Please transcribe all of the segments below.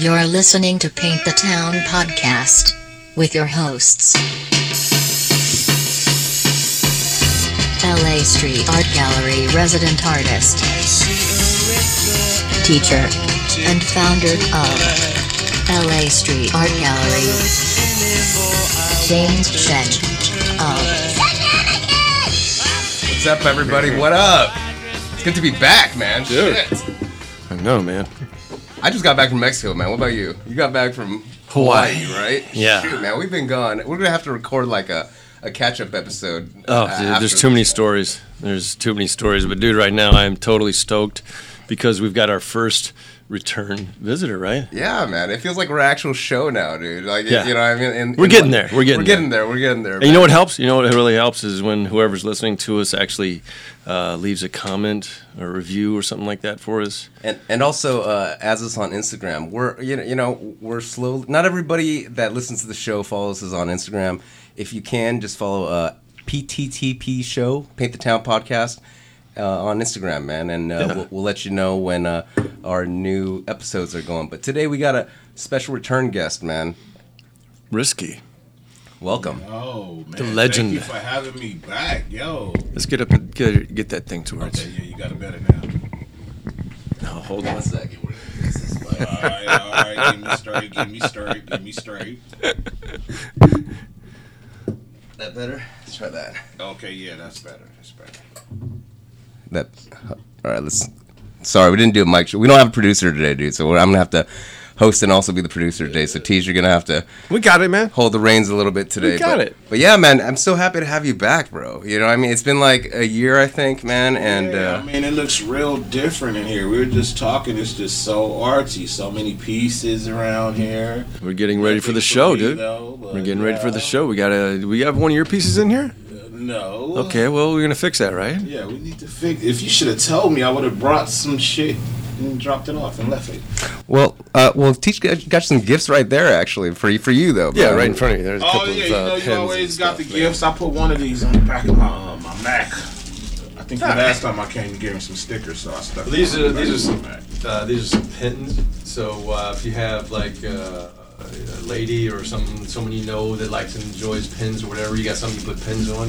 You're listening to Paint the Town podcast with your hosts. LA Street Art Gallery resident artist, teacher, and founder of LA Street Art Gallery, James Shen of What's up, everybody? What up? It's good to be back, man. Dude. Shit. I know, man. I just got back from Mexico, man. What about you? You got back from Hawaii. Hawaii, right? Yeah. Shoot, man, we've been gone. We're gonna have to record like a, a catch-up episode. Oh, uh, dude, there's too many stories. There's too many stories. But dude, right now I am totally stoked because we've got our first return visitor, right? Yeah, man. It feels like we're an actual show now, dude. Like, Yeah. you know, what I mean, and, We're and getting like- there. We're getting we're getting there. We're getting there. And you know what helps? You know what really helps is when whoever's listening to us actually uh, leaves a comment or review or something like that for us. And and also uh, as us on Instagram, we're you know you know we're slow. Not everybody that listens to the show follows us on Instagram. If you can, just follow uh, PTTP Show, Paint the Town Podcast, uh, on Instagram, man, and uh, Yeah. we'll, we'll let you know when uh, our new episodes are going. But today we got a special return guest, man. Risky. Welcome. Oh man, The legend. Thank you for having me back, yo. Let's get up and get, get that thing towards. Okay, yeah, you got it better now. Oh, hold on. One second. all right, all right, give me straight, give me straight, give me straight. That better? Let's try that. Okay, yeah, that's better. That's better. That. All right. Let's. Sorry, we didn't do a mic. show. We don't have a producer today, dude. So I'm gonna have to host and also be the producer today. So Tease, you're gonna have to We got it, man. hold the reins a little bit today. We got but, it. But yeah, man, I'm so happy to have you back, bro. You know, I mean, it's been like a year, I think, man, and yeah, uh, I mean, it looks real different in here. We were just talking. It's just so artsy. So many pieces around here. We're getting ready for the show, dude. though, We're getting ready for the show. We got to We have one of your pieces in here. No. Okay, well we're gonna fix that, right? Yeah, we need to fix. If you should have told me, I would have brought some shit and dropped it off and left it. well, uh, well, Teach got, got some gifts right there, actually, for you, for you though. Yeah, right in front of you. There's a Oh couple yeah, of you uh, know you and always got the stuff, gifts. I put one of these on the back of my uh, my Mac. I think the last time I came, you gave me some stickers, so I stuck. Well, these are these are some of my Mac. uh, these are some pins. So uh, if you have like uh, a lady or some someone you know that likes and enjoys pins or whatever, you got something to put pins on.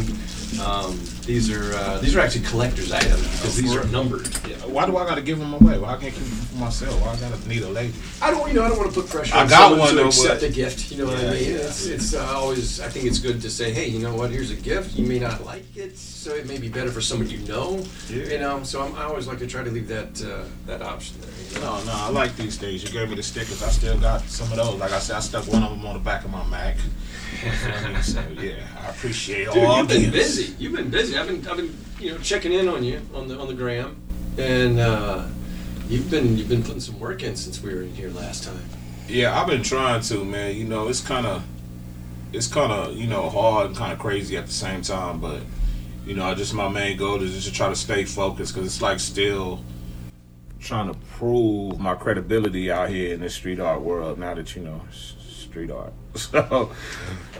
Um, these are uh, these are actually collector's items because these are numbered. Yeah. Why do I gotta give them away? Why I can't keep them for myself? Why I gotta need a lady? I don't, you know, I don't want to put pressure on I on got someone one, to accept but- a gift. You know what I mean? yeah. It's, it's uh, always. I think it's good to say, hey, you know what? Here's a gift. You may not like it, so it may be better for someone you know. Yeah. You know, so I'm, I always like to try to leave that uh, that option there. You know? No, no, I like these things. You gave me the stickers. I still got some of those. Like I said, I stuck one of them on the back of my Mac. You I mean? So yeah, I appreciate Dude, all you've been busy. You've been busy. I've been, I've been, you know, checking in on you on the on the gram, and uh, you've been you've been putting some work in since we were in here last time. Yeah, I've been trying to, man. You know, it's kind of, it's kind of, you know, hard and kind of crazy at the same time. But, you know, just my main goal is just to try to stay focused because it's like still trying to prove my credibility out here in this street art world. Now that you know, s- street art. So,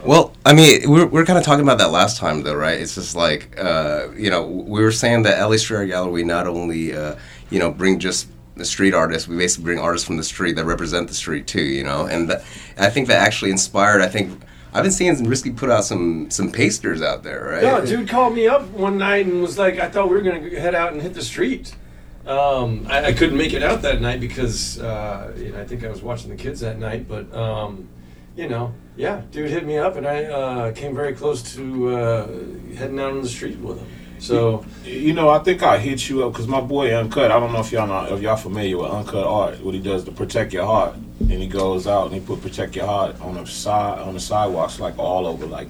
Well, I mean, we are we were kind of talking about that last time, though, right? It's just like, uh, you know, we were saying that LA Street Art Gallery not only, uh, you know, bring just the street artists, we basically bring artists from the street that represent the street too, you know, and that, I think that actually inspired. I think I've been seeing Risky put out some some pasters out there, right? No, dude called me up one night and was like, I thought we were gonna head out and hit the street. Um, I, I couldn't make it out that night because uh, you know I think I was watching the kids that night, but um, you know, yeah, dude hit me up and I uh, came very close to uh, heading out on the street with him. So you know, I think I hit you up because my boy Uncut. I don't know if y'all know, if y'all familiar with Uncut Art. What he does to protect your heart, and he goes out and he put protect your heart on the side on the sidewalks like all over like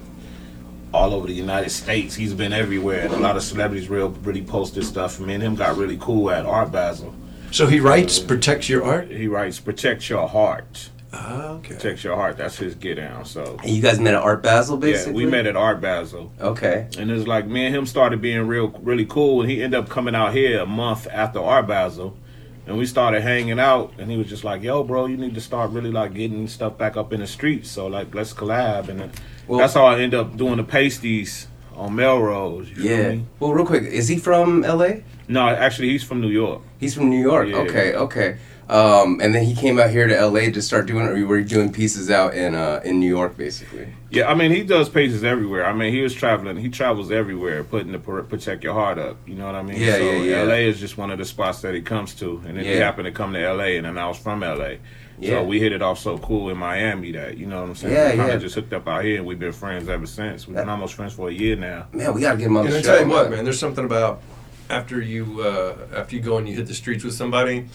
all over the United States. He's been everywhere, and a lot of celebrities real really posted stuff. Me and him got really cool at Art Basel. so he writes protects your art. He writes protect your heart, Ah, okay. protect your heart. That's his get down. So And you guys met at Art Basel, basically. yeah, we met at Art Basel. Okay. And it's like me and him started being real, really cool, and he ended up coming out here a month after Art Basel, and we started hanging out. And he was just like, "Yo, bro, you need to start really like getting stuff back up in the streets. So like, let's collab." And Well- that's how I ended up doing the pasties on Melrose. You feel Yeah. me? Well, real quick, is he from LA? No, actually, he's from New York. He's from New York. Yeah. Okay, okay. Um, and then he came out here to LA to start doing, or you were doing pieces out in uh, in New York, basically. Yeah, I mean, he does pages everywhere. I mean, he was traveling. He travels everywhere, putting the protect your heart up. You know what I mean? Yeah, so yeah, yeah. LA is just one of the spots that he comes to, and then he happened to come to LA, and then I was from LA. Yeah. So we hit it off so cool in Miami that you know what I'm saying. Yeah, we kinda yeah. just hooked up out here, and we've been friends ever since. We've been almost friends for a year now. Man, we gotta get him on And the I show. tell you what, man, there's something about after you uh, after you go and you hit the streets with somebody,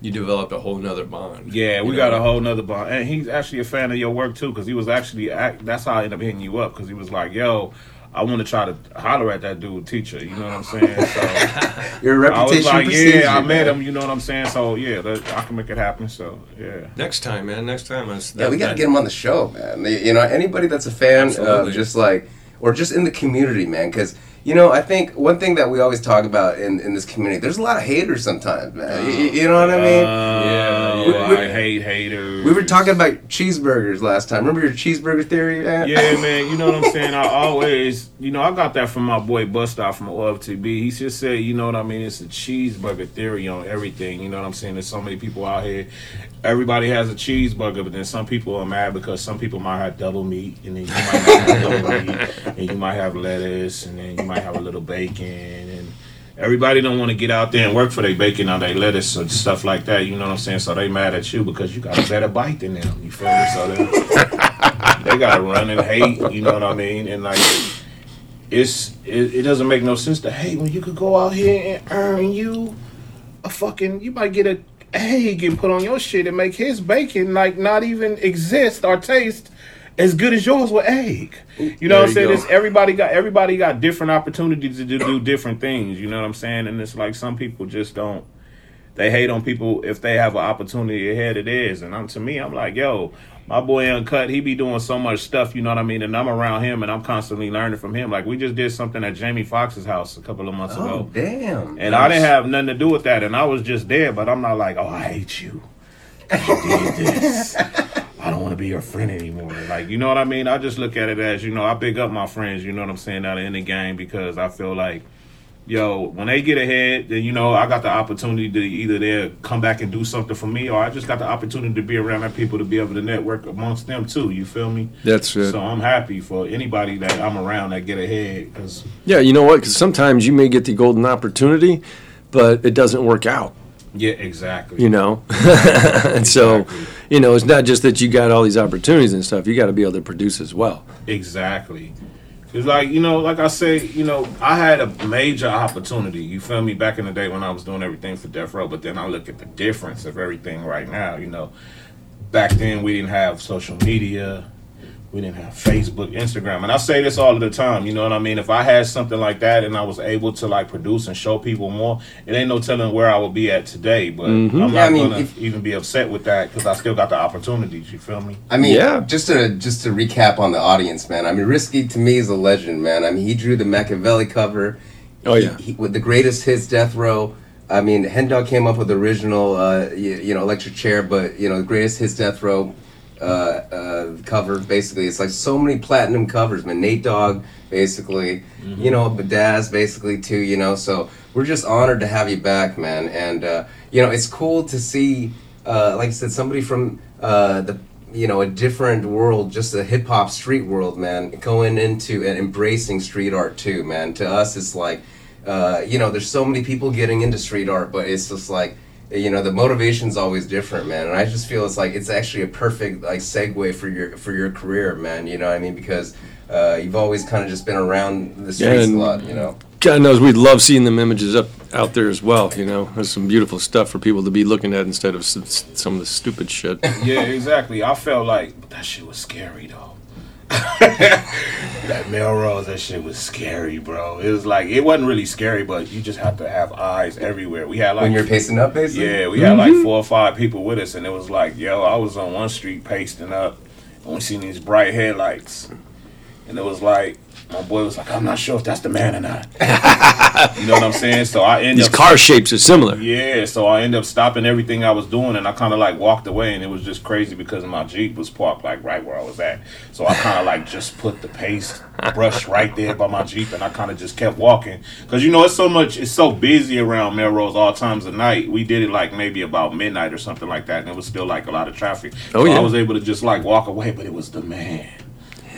you develop a whole nother bond. Mm-hmm. Yeah, we You got a whole nother bond, and he's actually a fan of your work too, because he was actually act, that's how I ended up hitting you up, because he was like, "Yo, I want to try to holler at that dude, teacher." You know what I'm saying? So. Your I was reputation like, precedes yeah, I met man. him. You know what I'm saying? So yeah, that, I can make it happen. So yeah, Next time, man. Next time. That's, Yeah, we gotta get him on the show, man. You know, anybody that's a fan, uh, Absolutely. just like, or just in the community, man, because. You know, I think one thing that we always talk about in, in this community, there's a lot of haters sometimes, man. You, you know what I oh, mean? yeah, We- we- I hate haters. we were talking about cheeseburgers last time. Remember your cheeseburger theory, man? Yeah, man. You know what I'm saying? I always, you know, I got that from my boy Busta from OFTB. He just said, you know what I mean? It's a cheeseburger theory on everything. You know what I'm saying? There's so many people out here. Everybody has a cheeseburger, but then some people are mad because some people might have double meat, and then you might have double meat, and you might have lettuce, and then you might have a little bacon, and everybody don't want to get out there and work for their bacon or their lettuce or stuff like that. You know what I'm saying? So they mad at you because you got a better bite than them. You feel me? So they, they gotta run and hate. You know what I mean? And like, it's it, it doesn't make no sense to hate when you could go out here and earn you a fucking. You might get a egg and put on your shit and make his bacon like not even exist or taste as good as yours with egg. You know There what I'm saying? go. It's everybody got everybody got different opportunities to do, do different things. You know what I'm saying? And it's like some people just don't. They hate on people if they have an opportunity ahead of theirs. And I'm to me, I'm like, yo, my boy Uncut, he be doing so much stuff. You know what I mean? And I'm around him, and I'm constantly learning from him. Like we just did something at Jamie Foxx's house a couple of months Oh, ago. damn. And I didn't have nothing to do with that, and I was just there. But I'm not like, oh, I hate you. You did this. I don't want to be your friend anymore. Like, you know what I mean? I just look at it as, you know, I big up my friends. You know what I'm saying? Out in the game because I feel like, yo, when they get ahead, then you know I got the opportunity to either they come back and do something for me, or I just got the opportunity to be around that people to be able to network amongst them too. You feel me? That's it. So I'm happy for anybody that I'm around that get ahead because Yeah, you know what? Because sometimes you may get the golden opportunity, but it doesn't work out. yeah, exactly. You know, and so Exactly. you know it's not just that you got all these opportunities and stuff. You got to be able to produce as well. Exactly. It's like, you know, like I say, you know, I had a major opportunity, you feel me, back in the day when I was doing everything for Death Row, but then I look at the difference of everything right now, you know. Back then we didn't have social media, we didn't have Facebook, Instagram. And I say this all of the time, you know what I mean? If I had something like that and I was able to like produce and show people more, it ain't no telling where I would be at today. But I'm not Yeah, I mean, gonna if- even be upset with that because I still got the opportunities, you feel me? I mean, Yeah. just to just to recap on the audience, man. I mean, Risky to me is a legend, man. I mean, he drew the Machiavelli cover. Oh, He- yeah. he, with the greatest hits, Death Row. I mean, Hendog came up with the original, uh, you, you know, electric chair, but you know, the greatest hits, Death Row uh, uh, cover. Basically, it's like so many platinum covers, man. Nate Dogg, basically, you know, Badaz, basically too. You know, so we're just honored to have you back, man. And uh, you know, it's cool to see, uh, like I said, somebody from uh, the you know a different world, just a hip hop street world, man, going into and embracing street art too, man. To us, it's like, uh, you know, there's so many people getting into street art, but it's just like, you know, the motivation's always different, man. And I just feel it's like it's actually a perfect like segue for your for your career, man. You know what I mean? Because uh, you've always kind of just been around the streets and- a lot, you know. God knows we'd love seeing them images up out there as well. You know, there's some beautiful stuff for people to be looking at instead of some, some of the stupid shit. Yeah, exactly. I felt like but that shit was scary though. That Melrose, that shit was scary, bro. It was like it wasn't really scary, but you just have to have eyes everywhere. We had like When you're pacing up, basically. yeah, we had like mm-hmm. four or five people with us, and it was like, yo, I was on one street pasting up, and we seen these bright headlights, and it was like My boy was like, I'm not sure if that's the man or not. you know what I'm saying? So I end These up car shapes are similar. yeah, so I end up stopping everything I was doing, and I kind of like walked away, and it was just crazy because my Jeep was parked like right where I was at. So I kind of like just put the paste brush right there by my Jeep, and I kind of just kept walking because you know it's so much, it's so busy around Melrose all times of night. We did it like maybe about midnight or something like that, and it was still like a lot of traffic. Oh, so yeah. I was able to just like walk away, but it was the man.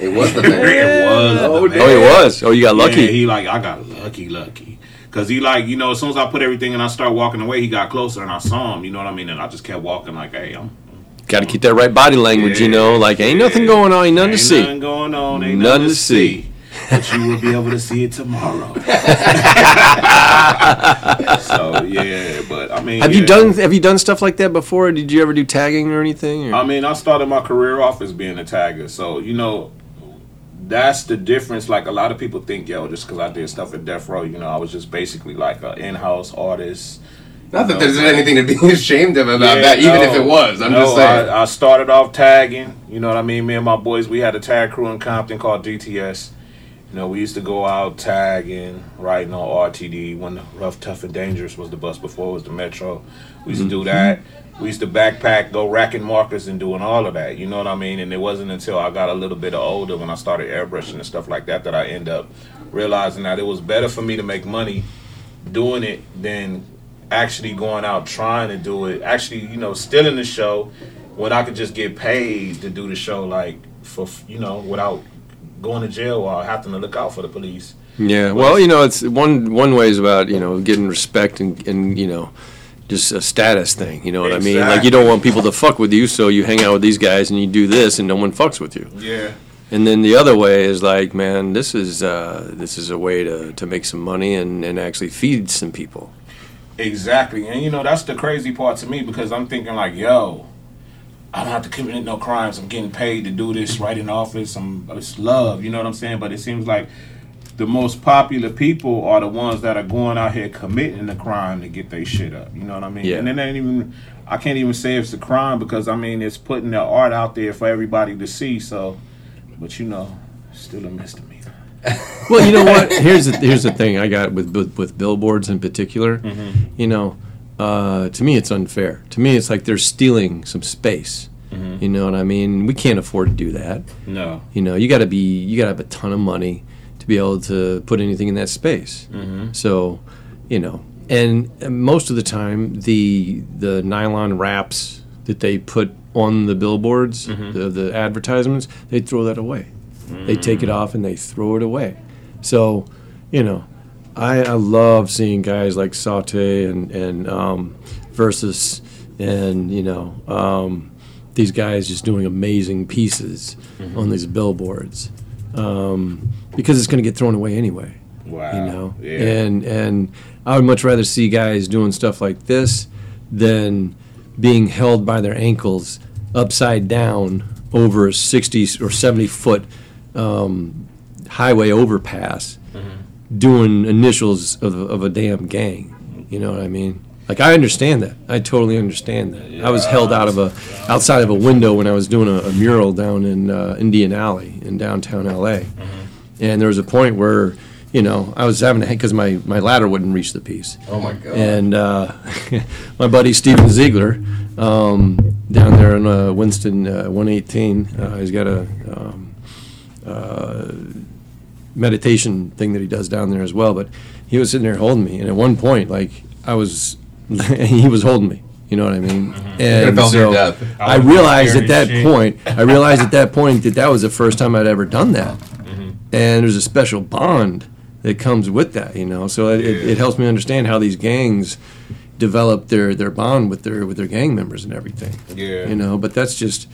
It was the It man. was Oh, the oh, it was. Oh, you got lucky. Yeah, he like I got lucky, lucky. Cause he like you know as soon as I put everything and I start walking away, he got closer and I saw him. You know what I mean? And I just kept walking like, hey, I'm. Got to keep that right body language, you know. Like ain't nothing going on, ain't nothing to see. nothing going on. Ain't Nothing nothing, to to see. But you will be able to see it tomorrow. so yeah, but I mean, Have you done Have you done stuff like that before? Did you ever do tagging or anything? or- I mean, I started my career off as being a tagger, so you know, that's the difference. Like a lot of people think, yo, just because I did stuff at Death Row, you know, I was just basically like an in-house artist. Not that there's anything to be ashamed of about Yeah, that, even no, if it was. I'm no, just saying. I, I started off tagging. You know what I mean? Me and my boys, we had a tag crew in Compton called DTS. You know, we used to go out tagging, riding on RTD when Rough, Tough, and Dangerous was the bus before it was the Metro. We used to do mm-hmm. that. We used to backpack, go racking markers and doing all of that. You know what I mean? And it wasn't until I got a little bit older when I started airbrushing and stuff like that that I end up realizing that it was better for me to make money doing it than actually going out trying to do it. Actually, you know, still in the show when I could just get paid to do the show, like for you know, without going to jail or having to look out for the police. Yeah, well, you know, it's one one way is about you know getting respect and, and you know just a status thing. You know what I mean? Like you don't want people to fuck with you, so you hang out with these guys and you do this, and no one fucks with you. Yeah. And then the other way is like, man, this is uh, this is a way to, to make some money and, and actually feed some people. Exactly. And you know, that's the crazy part to me because I'm thinking like, yo, I don't have to commit no crimes. I'm getting paid to do this right in office. I'm it's love, you know what I'm saying? But it seems like the most popular people are the ones that are going out here committing the crime to get their shit up. You know what I mean? Yeah. And then ain't even I can't even say it's a crime because I mean it's putting the art out there for everybody to see. So, but you know, still a misdemeanor. Well, you know what? Here's the here's the thing I got with with, with billboards in particular. You know, uh, to me it's unfair. To me, it's like they're stealing some space. You know what I mean? We can't afford to do that. No. You know, you got to be you got to have a ton of money to be able to put anything in that space. So, you know, and most of the time, the the nylon wraps that they put on the billboards, the, the advertisements, they throw that away. They take it off and they throw it away. So, you know, I, I love seeing guys like Saute and and um, Versus and you know um, these guys just doing amazing pieces on these billboards um, because it's going to get thrown away anyway. Wow. You know, Yeah. and and I would much rather see guys doing stuff like this than being held by their ankles upside down over a 60 or 70 foot um, highway overpass doing initials of, of a damn gang. You know what I mean? Like I understand that. I totally understand that. I was held out of a outside of a window when I was doing a, a mural down in uh, Indian Alley in downtown LA, and there was a point where you know I was having to because my my ladder wouldn't reach the piece, oh my god. and uh, my buddy Steven Ziegler um, down there in uh, Winston uh, 118, uh, he's got a um, uh, meditation thing that he does down there as well. But he was sitting there holding me, and at one point, like I was, he was holding me. You know what I mean? And to your so death. I realized at that shit. point, I realized at that point that that was the first time I'd ever done that, and there's a special bond that comes with that. You know, so it, it, it helps me understand how these gangs develop their, their bond with their with their gang members and everything. Yeah. You know, but that's just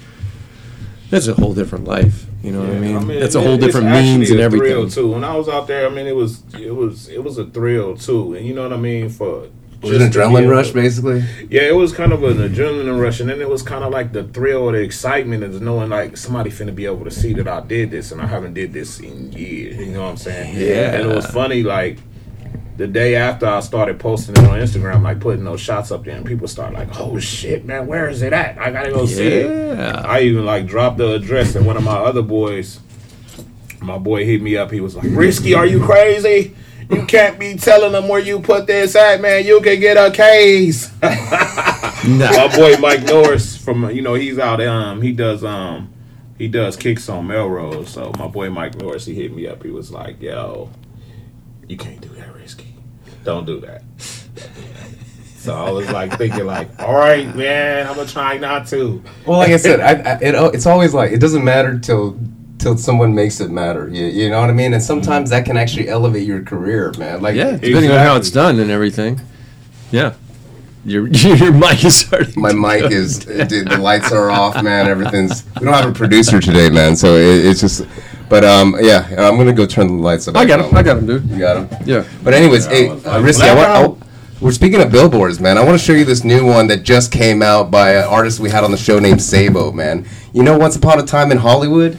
that's a whole different life. You know what I Yeah, mean? that's a whole different means and a thrill, everything. too. When I was out there, I mean, it was it was it was a thrill too, and you know what I mean for. Was an adrenaline rush, basically? Yeah, it was kind of an adrenaline rush, and then it was kind of like the thrill or the excitement of knowing like somebody finna be able to see that I did this, and I haven't did this in years. You know what I'm saying? Yeah. And it was funny, like the day after I started posting it on Instagram, like putting those shots up there, and people start like, "Oh shit, man, where is it at? I gotta go see it." I even like dropped the address, and one of my other boys, my boy hit me up. He was like, "Risky, are you crazy? You can't be telling them where you put this at, man. You can get a case." my boy Mike Norris from you know he's out. Um, he does um, he does kicks on Melrose. So my boy Mike Norris, he hit me up. He was like, "Yo, you can't do that, Risky. Don't do that." So I was like thinking, like, all right, man, I'm gonna try not to. Well, like I said, I, I, it, it's always like it doesn't matter till till someone makes it matter. You, you know what I mean? And sometimes that can actually elevate your career, man. Like Yeah, depending on how it's done and everything. Yeah. Your your mic is starting. my to mic go is dude, the lights are off, man. Everything's we don't have a producer today, man. So it, it's just. But um, yeah, I'm gonna go turn the lights up. I got him. I got him, dude. You got him. Yeah. But anyways, Yeah, hey, uh, like, Risky, I want. I, we're speaking of billboards, man. I want to show you this new one that just came out by an artist we had on the show named Sabo, man. You know, Once Upon a Time in Hollywood,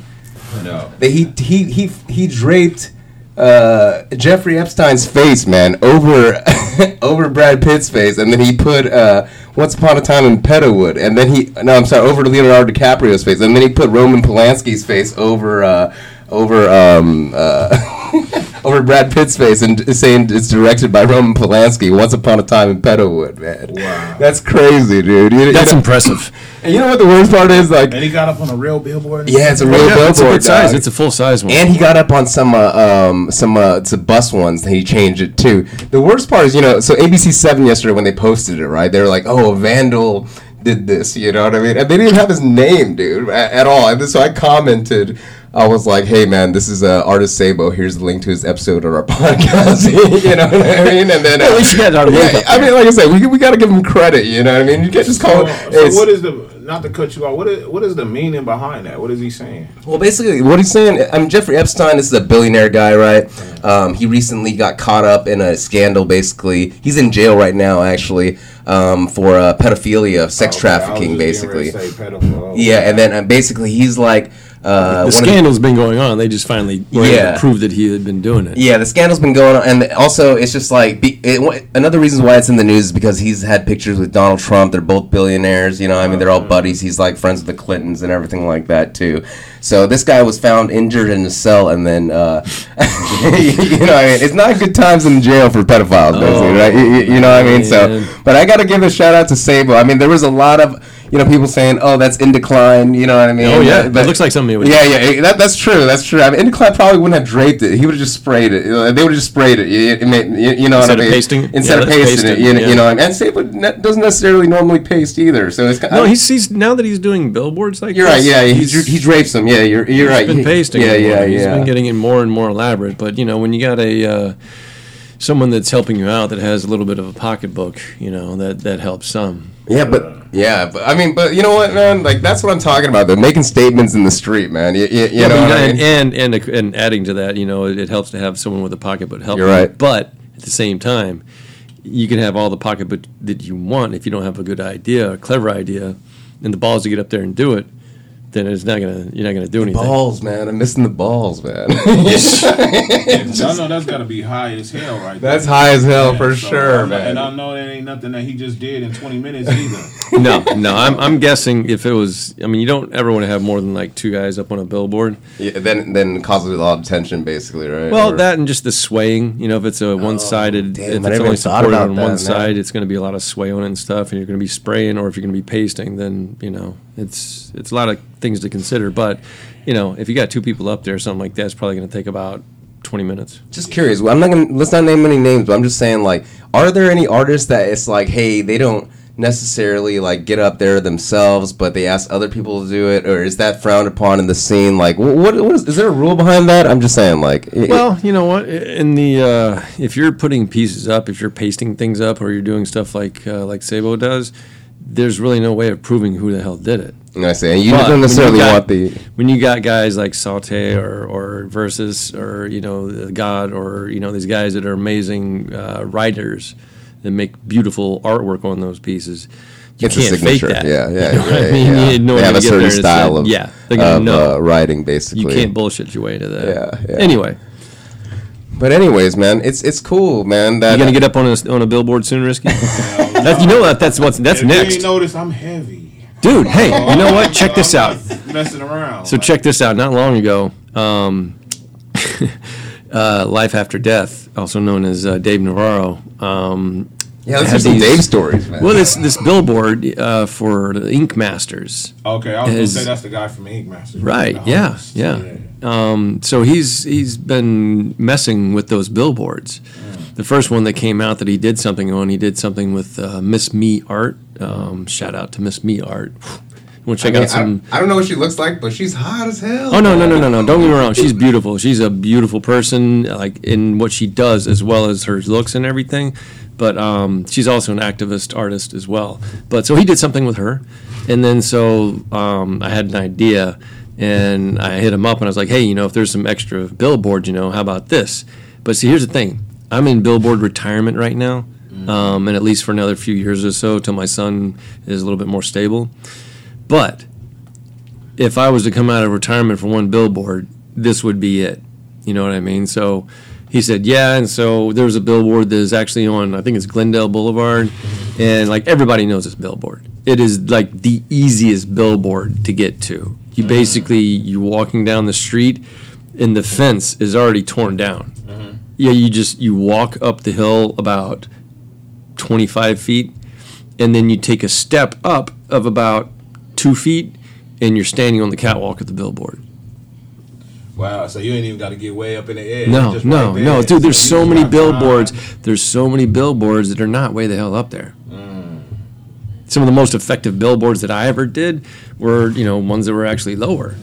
No. that he he he he draped uh, Jeffrey Epstein's face, man, over over Brad Pitt's face, and then he put uh, Once Upon a Time in Pedowood, and then he no, I'm sorry, over Leonardo DiCaprio's face, and then he put Roman Polanski's face over uh, over um, uh, over Brad Pitt's face, and saying it's directed by Roman Polanski. Once Upon a Time in Pedowood, man. Wow. That's crazy, dude. You, you That's know- impressive. and you know what the worst part is? Like, And he got up on a real billboard. yeah, it's a real yeah, billboard. it's a good size. dog. It's a full size one. And he got up on some uh, um some uh it's a bus ones and he changed it too. The worst part is, you know, so ABC seven yesterday when they posted it, right? They were like, Oh, Vandal did this, you know what I mean? And they didn't have his name, dude, at, at all. And so I commented, I was like, Hey man, this is uh, artist Sabo. Here's the link to his episode of our podcast. you know what I mean? And then uh, At least you got our link yeah, I mean, like I said, we, we got to give him credit. You know what I mean? You can't just call So, it. so what is the not to cut you off? What is what is the meaning behind that? What is he saying? Well, basically, what he's saying, I mean, Jeffrey Epstein is a billionaire guy, right? Um, he recently got caught up in a scandal, basically. He's in jail right now, actually, um, for uh, pedophilia, sex Okay, trafficking, just getting ready basically. to say pedophile. Yeah, and then uh, basically, he's like. Uh, the one of scandal's been going on. They just finally were able Yeah. to prove that he had been doing it. Yeah, the scandal's been going on, and also it's just like be, it, another reason why it's in the news is because he's had pictures with Donald Trump. They're both billionaires, you know. I mean, they're all buddies. He's like friends with the Clintons and everything like that too. So this guy was found injured in a cell, and then uh, you know, I mean, it's not good times in jail for pedophiles, basically, right? You, you- you know what I mean? So, but I got to give a shout out to Sabo. I mean, there was a lot of you know people saying, "Oh, that's Indecline," you know what I mean? Oh yeah, that looks like something would. yeah, yeah, that, that's true. That's true. I mean, Indecline probably wouldn't have draped it. He would have just sprayed it. You know, They would have just sprayed it. You, you, know Instead what I of mean? pasting? Instead Yeah, of pasting it. You, know- yeah. you know, what I mean? and ne- doesn't necessarily normally paste either. So it's kind of, No, he's, he's now that he's doing billboards like You're right. Yeah, he, he's- he drapes them. Yeah, you're you're right. Been He- pasting. Yeah, more. yeah, He's yeah. been getting it more and more elaborate. But you know, when you got a uh, someone that's helping you out that has a little bit of a pocketbook, you know, that that helps some. Yeah, but yeah, but I mean, but you know what, man? Like that's what I'm talking about. They're making statements in the street, man. You, you, you know what you I mean? and, and and and adding to that, you know, it, it helps to have someone with a pocketbook help. You're right. But at the same time, you can have all the pocketbook that you want if you don't have a good idea, a clever idea, and the balls to get up there and do it. Then it's not gonna. You're not gonna do anything. balls, man. I'm missing the balls, man. I know that's got to be high as hell, right? That's there. high as hell Yeah, for so sure, I'm- man. And I know that ain't nothing that he just did in 20 minutes either. no, no. I'm, I'm guessing if it was, I mean, you don't ever want to have more than like two guys up on a billboard. yeah, then then it causes a lot of tension, basically, right? Well, Or- that and just the swaying. You know, if it's a oh, one-sided, Oh, damn, if it's only supported on that, one man. side, it's going to be a lot of sway on it and stuff. And you're going to be spraying, or if you're going to be pasting, then you know, it's it's a lot of things to consider. But you know, if you got two people up there, something like that's probably going to take about 20 minutes. just curious. I'm not gonna let's not name any names, but I'm just saying, like, are there any artists that it's like, hey, they don't necessarily like get up there themselves, but they ask other people to do it, or is that frowned upon in the scene? Like, what, what is, is there a rule behind that? I'm just saying, like, it- Well, you know what? In the uh, if you're putting pieces up, if you're pasting things up, or you're doing stuff like uh, like Sabo does, there's really no way of proving who the hell did it. you know, what I'm saying you But don't when you necessarily got- want the. when you got guys like Saute or or Versus or you know God or you know these guys that are amazing uh, writers that make beautiful artwork on those pieces. You It's can't fake signature, that. yeah, yeah, You know what yeah, I mean, yeah. You know they have a you get there certain style like- of, yeah, they're gonna of know. uh, writing, basically. you can't bullshit your way into that. Yeah, yeah. Anyway, But anyways, man, it's it's cool, man. That you gonna get up on a on a billboard soon, Risky? that, you know what? That's what's that's if you next, ain't noticed, I'm heavy. dude. Hey, you know what? Check this out. Messing around. So check this out. Not long ago, um, uh, Life After Death, also known as uh, Dave Navarro. Um, Yeah, let's had some Dave stories, man. Well, this this billboard uh, for the Ink Masters. Okay, I was Is- gonna say that's the guy from Ink Masters. Right. The Yeah. host. Yeah. Um, so he's he's been messing with those billboards. The first one that came out that he did something on, he did something with uh, Miss Me Art. Um, shout out to Miss Me Art. Want to check I, mean, out some? I, I don't know what she looks like, but she's hot as hell. Oh no no no no no! Don't get me wrong. She's beautiful. She's a beautiful person, like in what she does as well as her looks and everything. But um, she's also an activist artist as well. But so he did something with her, and then so um, I had an idea, and I hit him up and I was like, hey, you know, if there's some extra billboards, you know, how about this? But see, here's the thing. I'm in billboard retirement right now, um, and at least for another few years or so till my son is a little bit more stable. But if I was to come out of retirement for one billboard, this would be it. You know what I mean? So he said, yeah. And so there's a billboard that is actually on, I think it's Glendale Boulevard. And like everybody knows this billboard. It is like the easiest billboard to get to. You basically, you're walking down the street and the fence is already torn down. Yeah, you just, you walk up the hill about 25 feet and then you take a step up of about two feet and you're standing on the catwalk at the billboard. Wow. So you ain't even got to get way up in the air. No, no, right no, dude. There's so many billboards. There's so many billboards that are not way the hell up there. Mm. Some of the most effective billboards that I ever did were, you know, ones that were actually lower.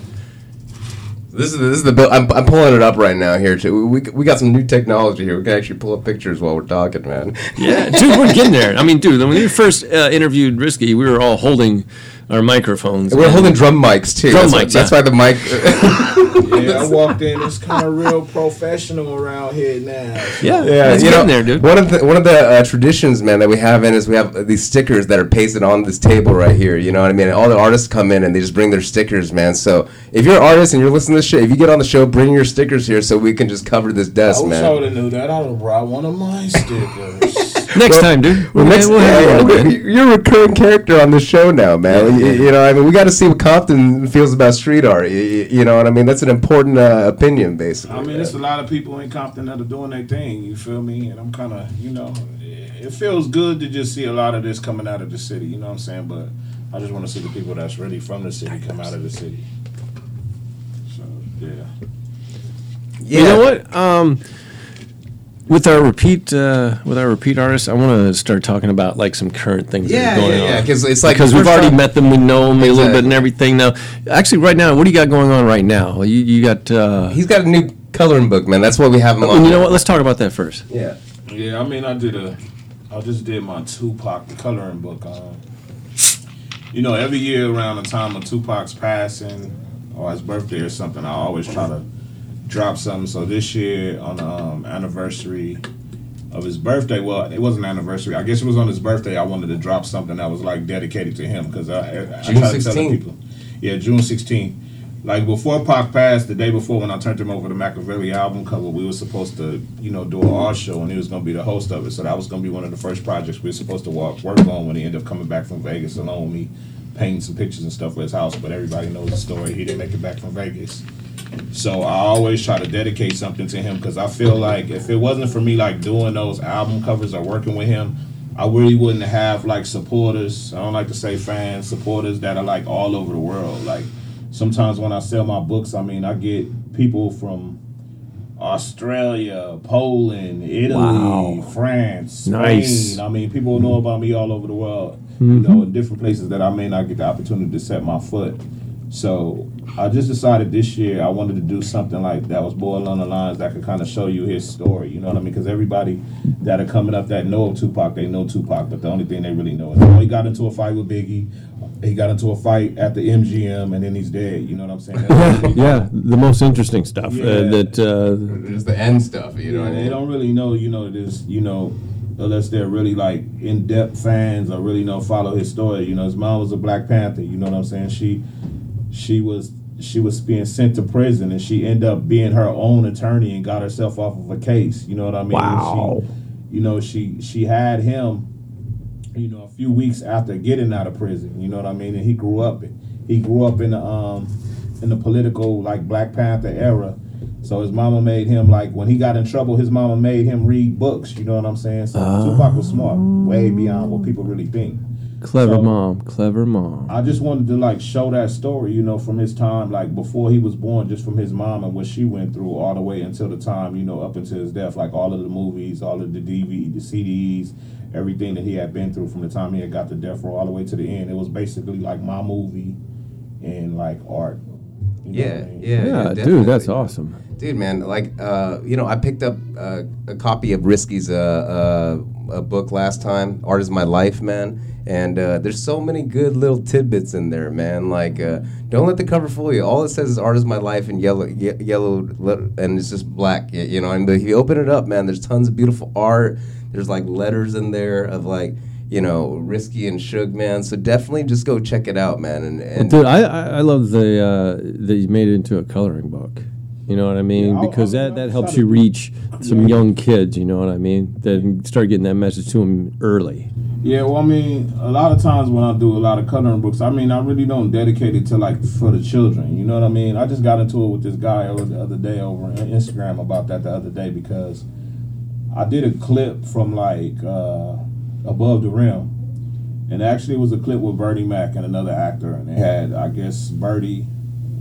This is this is the bill. I'm, I'm pulling it up right now here too. We, we got some new technology here. We can actually pull up pictures while we're talking, man. Yeah, dude, we're getting there. I mean, dude, when we first uh, interviewed Risky, we were all holding our microphones. We're holding drum mics too. Drum that's, why, mics, that's why the mic. Yeah, I walked in. It's kind of real professional around here now. Yeah, Yeah, it's you getting know, there, dude. One of the one of the uh, traditions, man, that we have in is we have these stickers that are pasted on this table right here. You know what I mean? And all the artists come in and they just bring their stickers, man. So if you're an artist and you're listening to this shit, if you get on the show, bring your stickers here so we can just cover this I desk, wish I man. would have knew that. I would have brought one of my stickers. Next time, dude. Well, We'll, next, we'll have you on, you're a recurring character on this show now, man. You, you know, I mean, we got to see what Compton feels about street art. You, you know what I mean? That's an important uh, opinion, basically. I mean, it's a lot of people in Compton that are doing their thing. You feel me? And I'm kind of, you know, it feels good to just see a lot of this coming out of the city. You know what I'm saying? But I just want to see the people that's really from the city come out of the city. So yeah. yeah. You know what? Um, with our repeat, uh, with our repeat artists, I want to start talking about like some current things that Yeah, are going yeah, yeah. on. Because it's like because we're we've already trying- met them, we know them a little bit and everything. Now, actually, right now, what do you got going on right now? You you got. Uh, He's got a new coloring book, man. That's why we have him oh, on. you know what? Let's talk about that first. Yeah. Yeah, I mean, I did a, I just did my Tupac the coloring book. Um, you know, every year around the time of Tupac's passing or his birthday or something, I always try to drop something. So this year on the um, anniversary of his birthday, well, it wasn't an anniversary. I guess it was on his birthday. I wanted to drop something that was like dedicated to him because I, I, I try to tell people. Yeah, June 16th. Like before Pac passed, the day before when I turned him over the Machiavelli album cover, we were supposed to, you know, do an art show and he was gonna be the host of it. So that was gonna be one of the first projects we were supposed to walk, work on when he ended up coming back from Vegas along with me, painting some pictures and stuff for his house. But everybody knows the story. He didn't make it back from Vegas. So I always try to dedicate something to him because I feel like if it wasn't for me like doing those album covers or working with him, I really wouldn't have like supporters. I don't like to say fans, supporters that are like all over the world. Like sometimes when I sell my books, I mean I get people from Australia, Poland, Italy, Wow. France, Spain. Nice. I mean people know about me all over the world. You mm-hmm. know, in different places that I may not get the opportunity to set my foot. So I just decided this year I wanted to do something like that was more along the lines that could kind of show you his story. You know what I mean? Because everybody that are coming up that know of Tupac, they know Tupac, but the only thing they really know is oh, he got into a fight with Biggie, he got into a fight at the MGM, and then he's dead. You know what I'm saying? That's Yeah, the most interesting stuff Yeah. uh, that. Uh, There's the end stuff, you know Yeah, what I they don't really know, you know, this, you know, unless they're really like in depth fans or really know follow his story. You know, his mom was a Black Panther. You know what I'm saying? She, she was she was being sent to prison, and she ended up being her own attorney and got herself off of a case. You know what I mean? Wow. She, you know, she she had him. You know, a few weeks after getting out of prison. You know what I mean? And he grew up. He grew up in the um in the political like Black Panther era. So his mama made him like when he got in trouble, his mama made him read books. You know what I'm saying? So Tupac was smart, way beyond what people really think. Clever So- mom, clever mom. I just wanted to like show that story, you know, from his time, like before he was born, just from his mom and what she went through, all the way until the time, you know, up until his death. Like all of the movies, all of the DVD, the CDs, everything that he had been through from the time he had got to death row all the way to the end. It was basically like my movie and like art. You know what I Yeah, mean? yeah, Yeah, definitely. dude, that's awesome. Dude, man, like, uh, you know, I picked up uh, a copy of Risky's uh, uh, book last time, Art is My Life, man. And uh, there's so many good little tidbits in there, man. Like, uh, don't let the cover fool you. All it says is "Art is my life" in yellow, ye- yellow, and it's just black. You know, and if you open it up, man, there's tons of beautiful art. There's like letters in there of like, you know, Risky and Suge, man. So definitely just go check it out, man. And, and Dude, I, I I love the uh, that you made it into a coloring book. You know what I mean? Yeah, I'll- because I'll- that, that helps you reach some young kids. You know what I mean? Then start getting that message to them early. Yeah, well, I mean, a lot of times when I do a lot of coloring books, I mean, I really don't dedicate it to like for the children. You know what I mean? I just got into it with this guy over the other day over on Instagram about that the other day because I did a clip from like uh, above the rim, and actually it was a clip with Bernie Mac and another actor, and they had I guess Birdie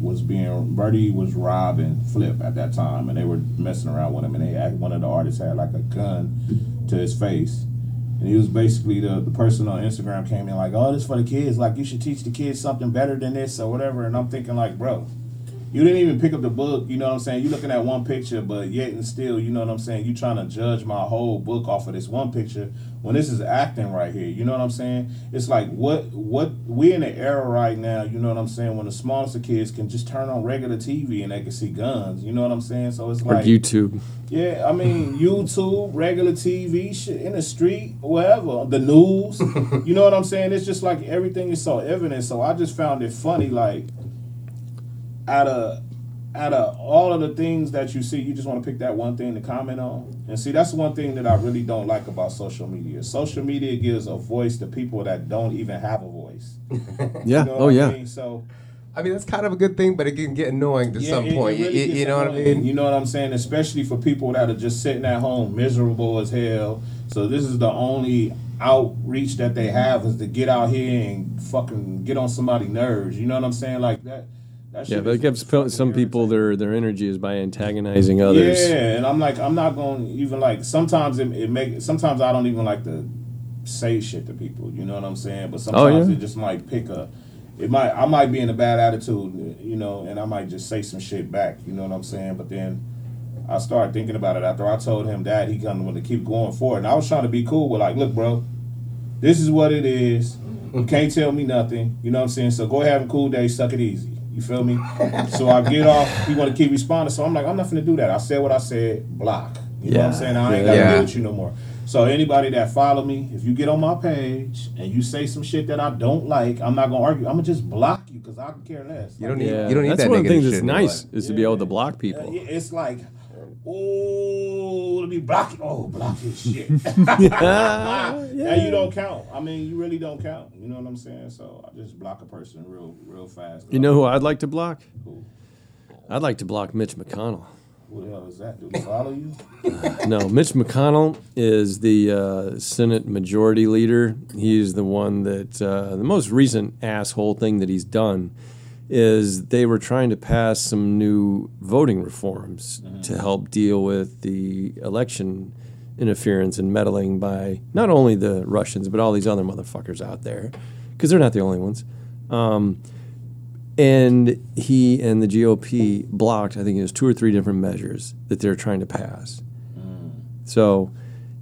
was being Birdie was robbing Flip at that time, and they were messing around with him, and they one of the artists had like a gun to his face. And he was basically the, the person on Instagram came in like, oh, this for the kids. Like, you should teach the kids something better than this or whatever. And I'm thinking like, bro, you didn't even pick up the book. You know what I'm saying? You're looking at one picture, but yet and still, you know what I'm saying? You trying to judge my whole book off of this one picture when this is acting right here. You know what I'm saying? It's like what what we in the era right now. You know what I'm saying? When the smallest of kids can just turn on regular TV and they can see guns. You know what I'm saying? So it's Or like YouTube. yeah, I mean YouTube, regular TV, shit in the street, wherever, the news. you know what I'm saying? It's just like everything is so evident. So I just found it funny, like out of out of all of the things that you see, you just want to pick that one thing to comment on. And see, that's one thing that I really don't like about social media. Social media gives a voice to people that don't even have a voice. Yeah. You know oh what yeah. I mean? So I mean, that's kind of a good thing, but it can get annoying to some it- it point. You- really you, you know what I mean? You know what I'm saying? Especially for people that are just sitting at home, miserable as hell. So this is the only outreach that they have is to get out here and fucking get on somebody's nerves. You know what I'm saying? Like that. That Yeah, it gives some people their their energy is by antagonizing others. Yeah, and I'm like, I'm not going to even like. Sometimes it, it make. Sometimes I don't even like to say shit to people. You know what I'm saying? But oh, sometimes Oh, yeah. it just might pick a. It might. I might be in a bad attitude, you know, and I might just say some shit back. You know what I'm saying? But then. I started thinking about it after I told him that he kind of wanted to keep going forward, and I was trying to be cool with like, look, bro, this is what it is. You can't tell me nothing. You know what I'm saying? So go have a cool day, suck it easy. You feel me? so I get off. He want to keep responding. So I'm like, I'm not gonna do that. I said what I said. Block. You know what I'm saying? I ain't gotta Yeah. deal with you no more. So anybody that follow me, if you get on my page and you say some shit that I don't like, I'm not gonna argue. I'm gonna just block you because I can care less. You don't Like, need. Yeah, You don't need that's that one of the things that's nice life. is to be able to block people. yeah, it's like, oh, let me block it. Oh, block his shit. yeah. Now you don't count. I mean, you really don't count. You know what I'm saying? So I just block a person real, real fast. You know who I'd like to block? Who? I'd like to block Mitch McConnell. Who the hell is that? Do he follow you? No, Mitch McConnell is the uh, Senate Majority Leader. He's the one that uh, the most recent asshole thing that he's done is they were trying to pass some new voting reforms to help deal with the election interference and meddling by not only the Russians but all these other motherfuckers out there because they're not the only ones. Um, and he and the GOP blocked, I think it was two or three different measures that they're trying to pass. So,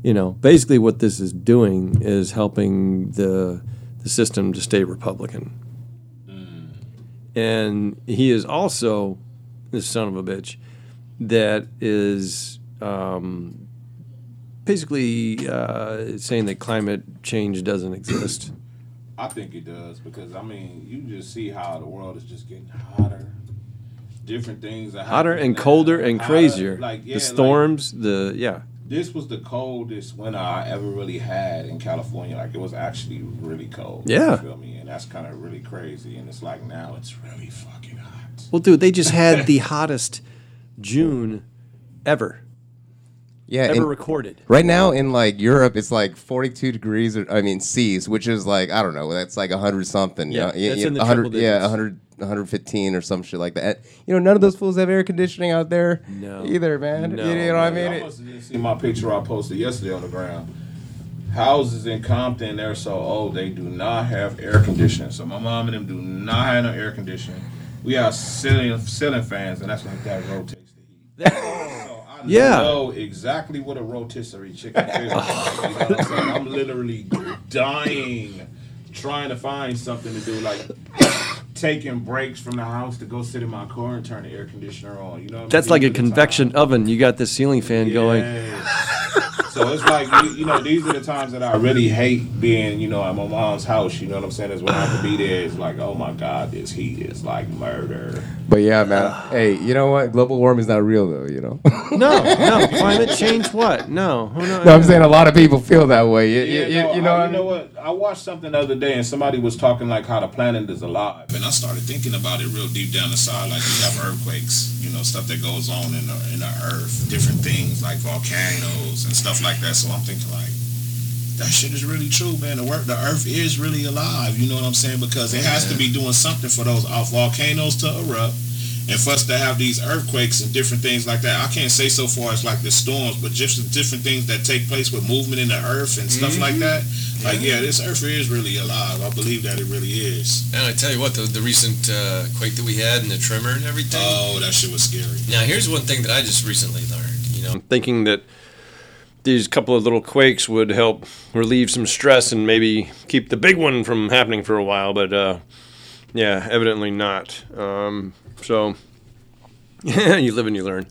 you know, basically what this is doing is helping the the system to stay Republican. And he is also this son of a bitch that is um, basically uh, saying that climate change doesn't exist. I think it does because I mean, you just see how the world is just getting hotter. Different things are Hotter and now. colder and Hotter, crazier. Like yeah, the like, storms, the yeah. This was the coldest winter I ever really had in California. Like it was actually really cold. Yeah. You feel me? And that's kind of really crazy. And it's like now it's really fucking hot. Well, dude, they just had the hottest June ever Yeah, ever and recorded. right now in like Europe, it's like 42 degrees. Or, I mean, C's, which is like I don't know. That's like 100 something. you Yeah, know, that's y- in the 100. triple Yeah, digits. 100. 115 or some shit like that. You know, none of those fools have air conditioning out there No. either, man. No, you know what I mean? Y'all must have didn't see my picture I posted yesterday on the ground. Houses in Compton, they're so old, they do not have air conditioning. So my mom and them do not have no air conditioning. We are ceiling, ceiling fans, and that's like that rotates the heat. I Yeah. know exactly what a rotisserie chicken like. You know what I'm saying? I'm literally dying trying to find something to do, like taking breaks from the house to go sit in my car and turn the air conditioner on. You know, what I mean? That's like a These are the convection times. oven. You got the ceiling fan going. Yes. so it's like you, you know, these are the times that I really hate being, you know, at my mom's house. You know what I'm saying? Is when I have to be there. It's like, oh my god, this heat is like murder. But yeah, man. hey, you know what? Global warming is not real, though. You know. No, no, climate change. What? No, who knows? no, I'm saying a lot of people feel that way. You, you, Yeah, you, no, you know. I, you know what? I watched something the other day, and somebody was talking like how the planet is alive, and I started thinking about it real deep down inside. Like you have earthquakes, you know, stuff that goes on in the in the earth, different things like volcanoes and stuff like that. So I'm thinking like. That shit is really true, man. The work, the Earth is really alive. You know what I'm saying? Because it has to be doing something for those off volcanoes to erupt, and for us to have these earthquakes and different things like that. I can't say so far as like the storms, but just the different things that take place with movement in the Earth and stuff like that. Like, yeah, this Earth is really alive. I believe that it really is. And I tell you what, the, the recent uh, quake that we had and the tremor and everything. Oh, that shit was scary. now, here's one thing that I just recently learned. You know, I'm thinking that these couple of little quakes would help relieve some stress and maybe keep the big one from happening for a while, but uh, yeah, evidently not. Um, so yeah, you live and you learn.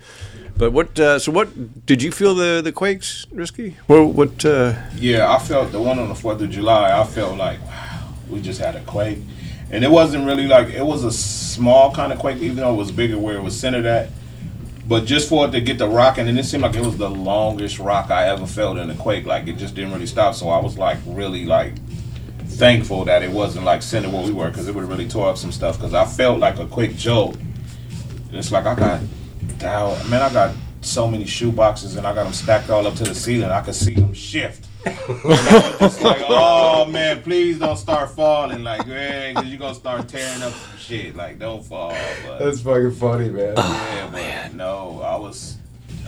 But what? Uh, so what? Did you feel the the quakes, Riskie? Well, What? Uh, Yeah, I felt the one on the Fourth of July. I felt like, wow, we just had a quake, and it wasn't really like it was a small kind of quake, even though it was bigger where it was centered at. But just for it to get the rocking, and it seemed like it was the longest rock I ever felt in a quake. Like it just didn't really stop. So I was like really like thankful that it wasn't like centered where we were, because it would really tore up some stuff. Because I felt like a quick jolt. It's like I got, down, man, I got so many shoe boxes, and I got them stacked all up to the ceiling. I could see them shift. Just like, oh man, please don't start falling, like, man, because you're gonna start tearing up some shit. Like, don't fall. But, fucking funny, man. Oh, yeah, man. No, I was,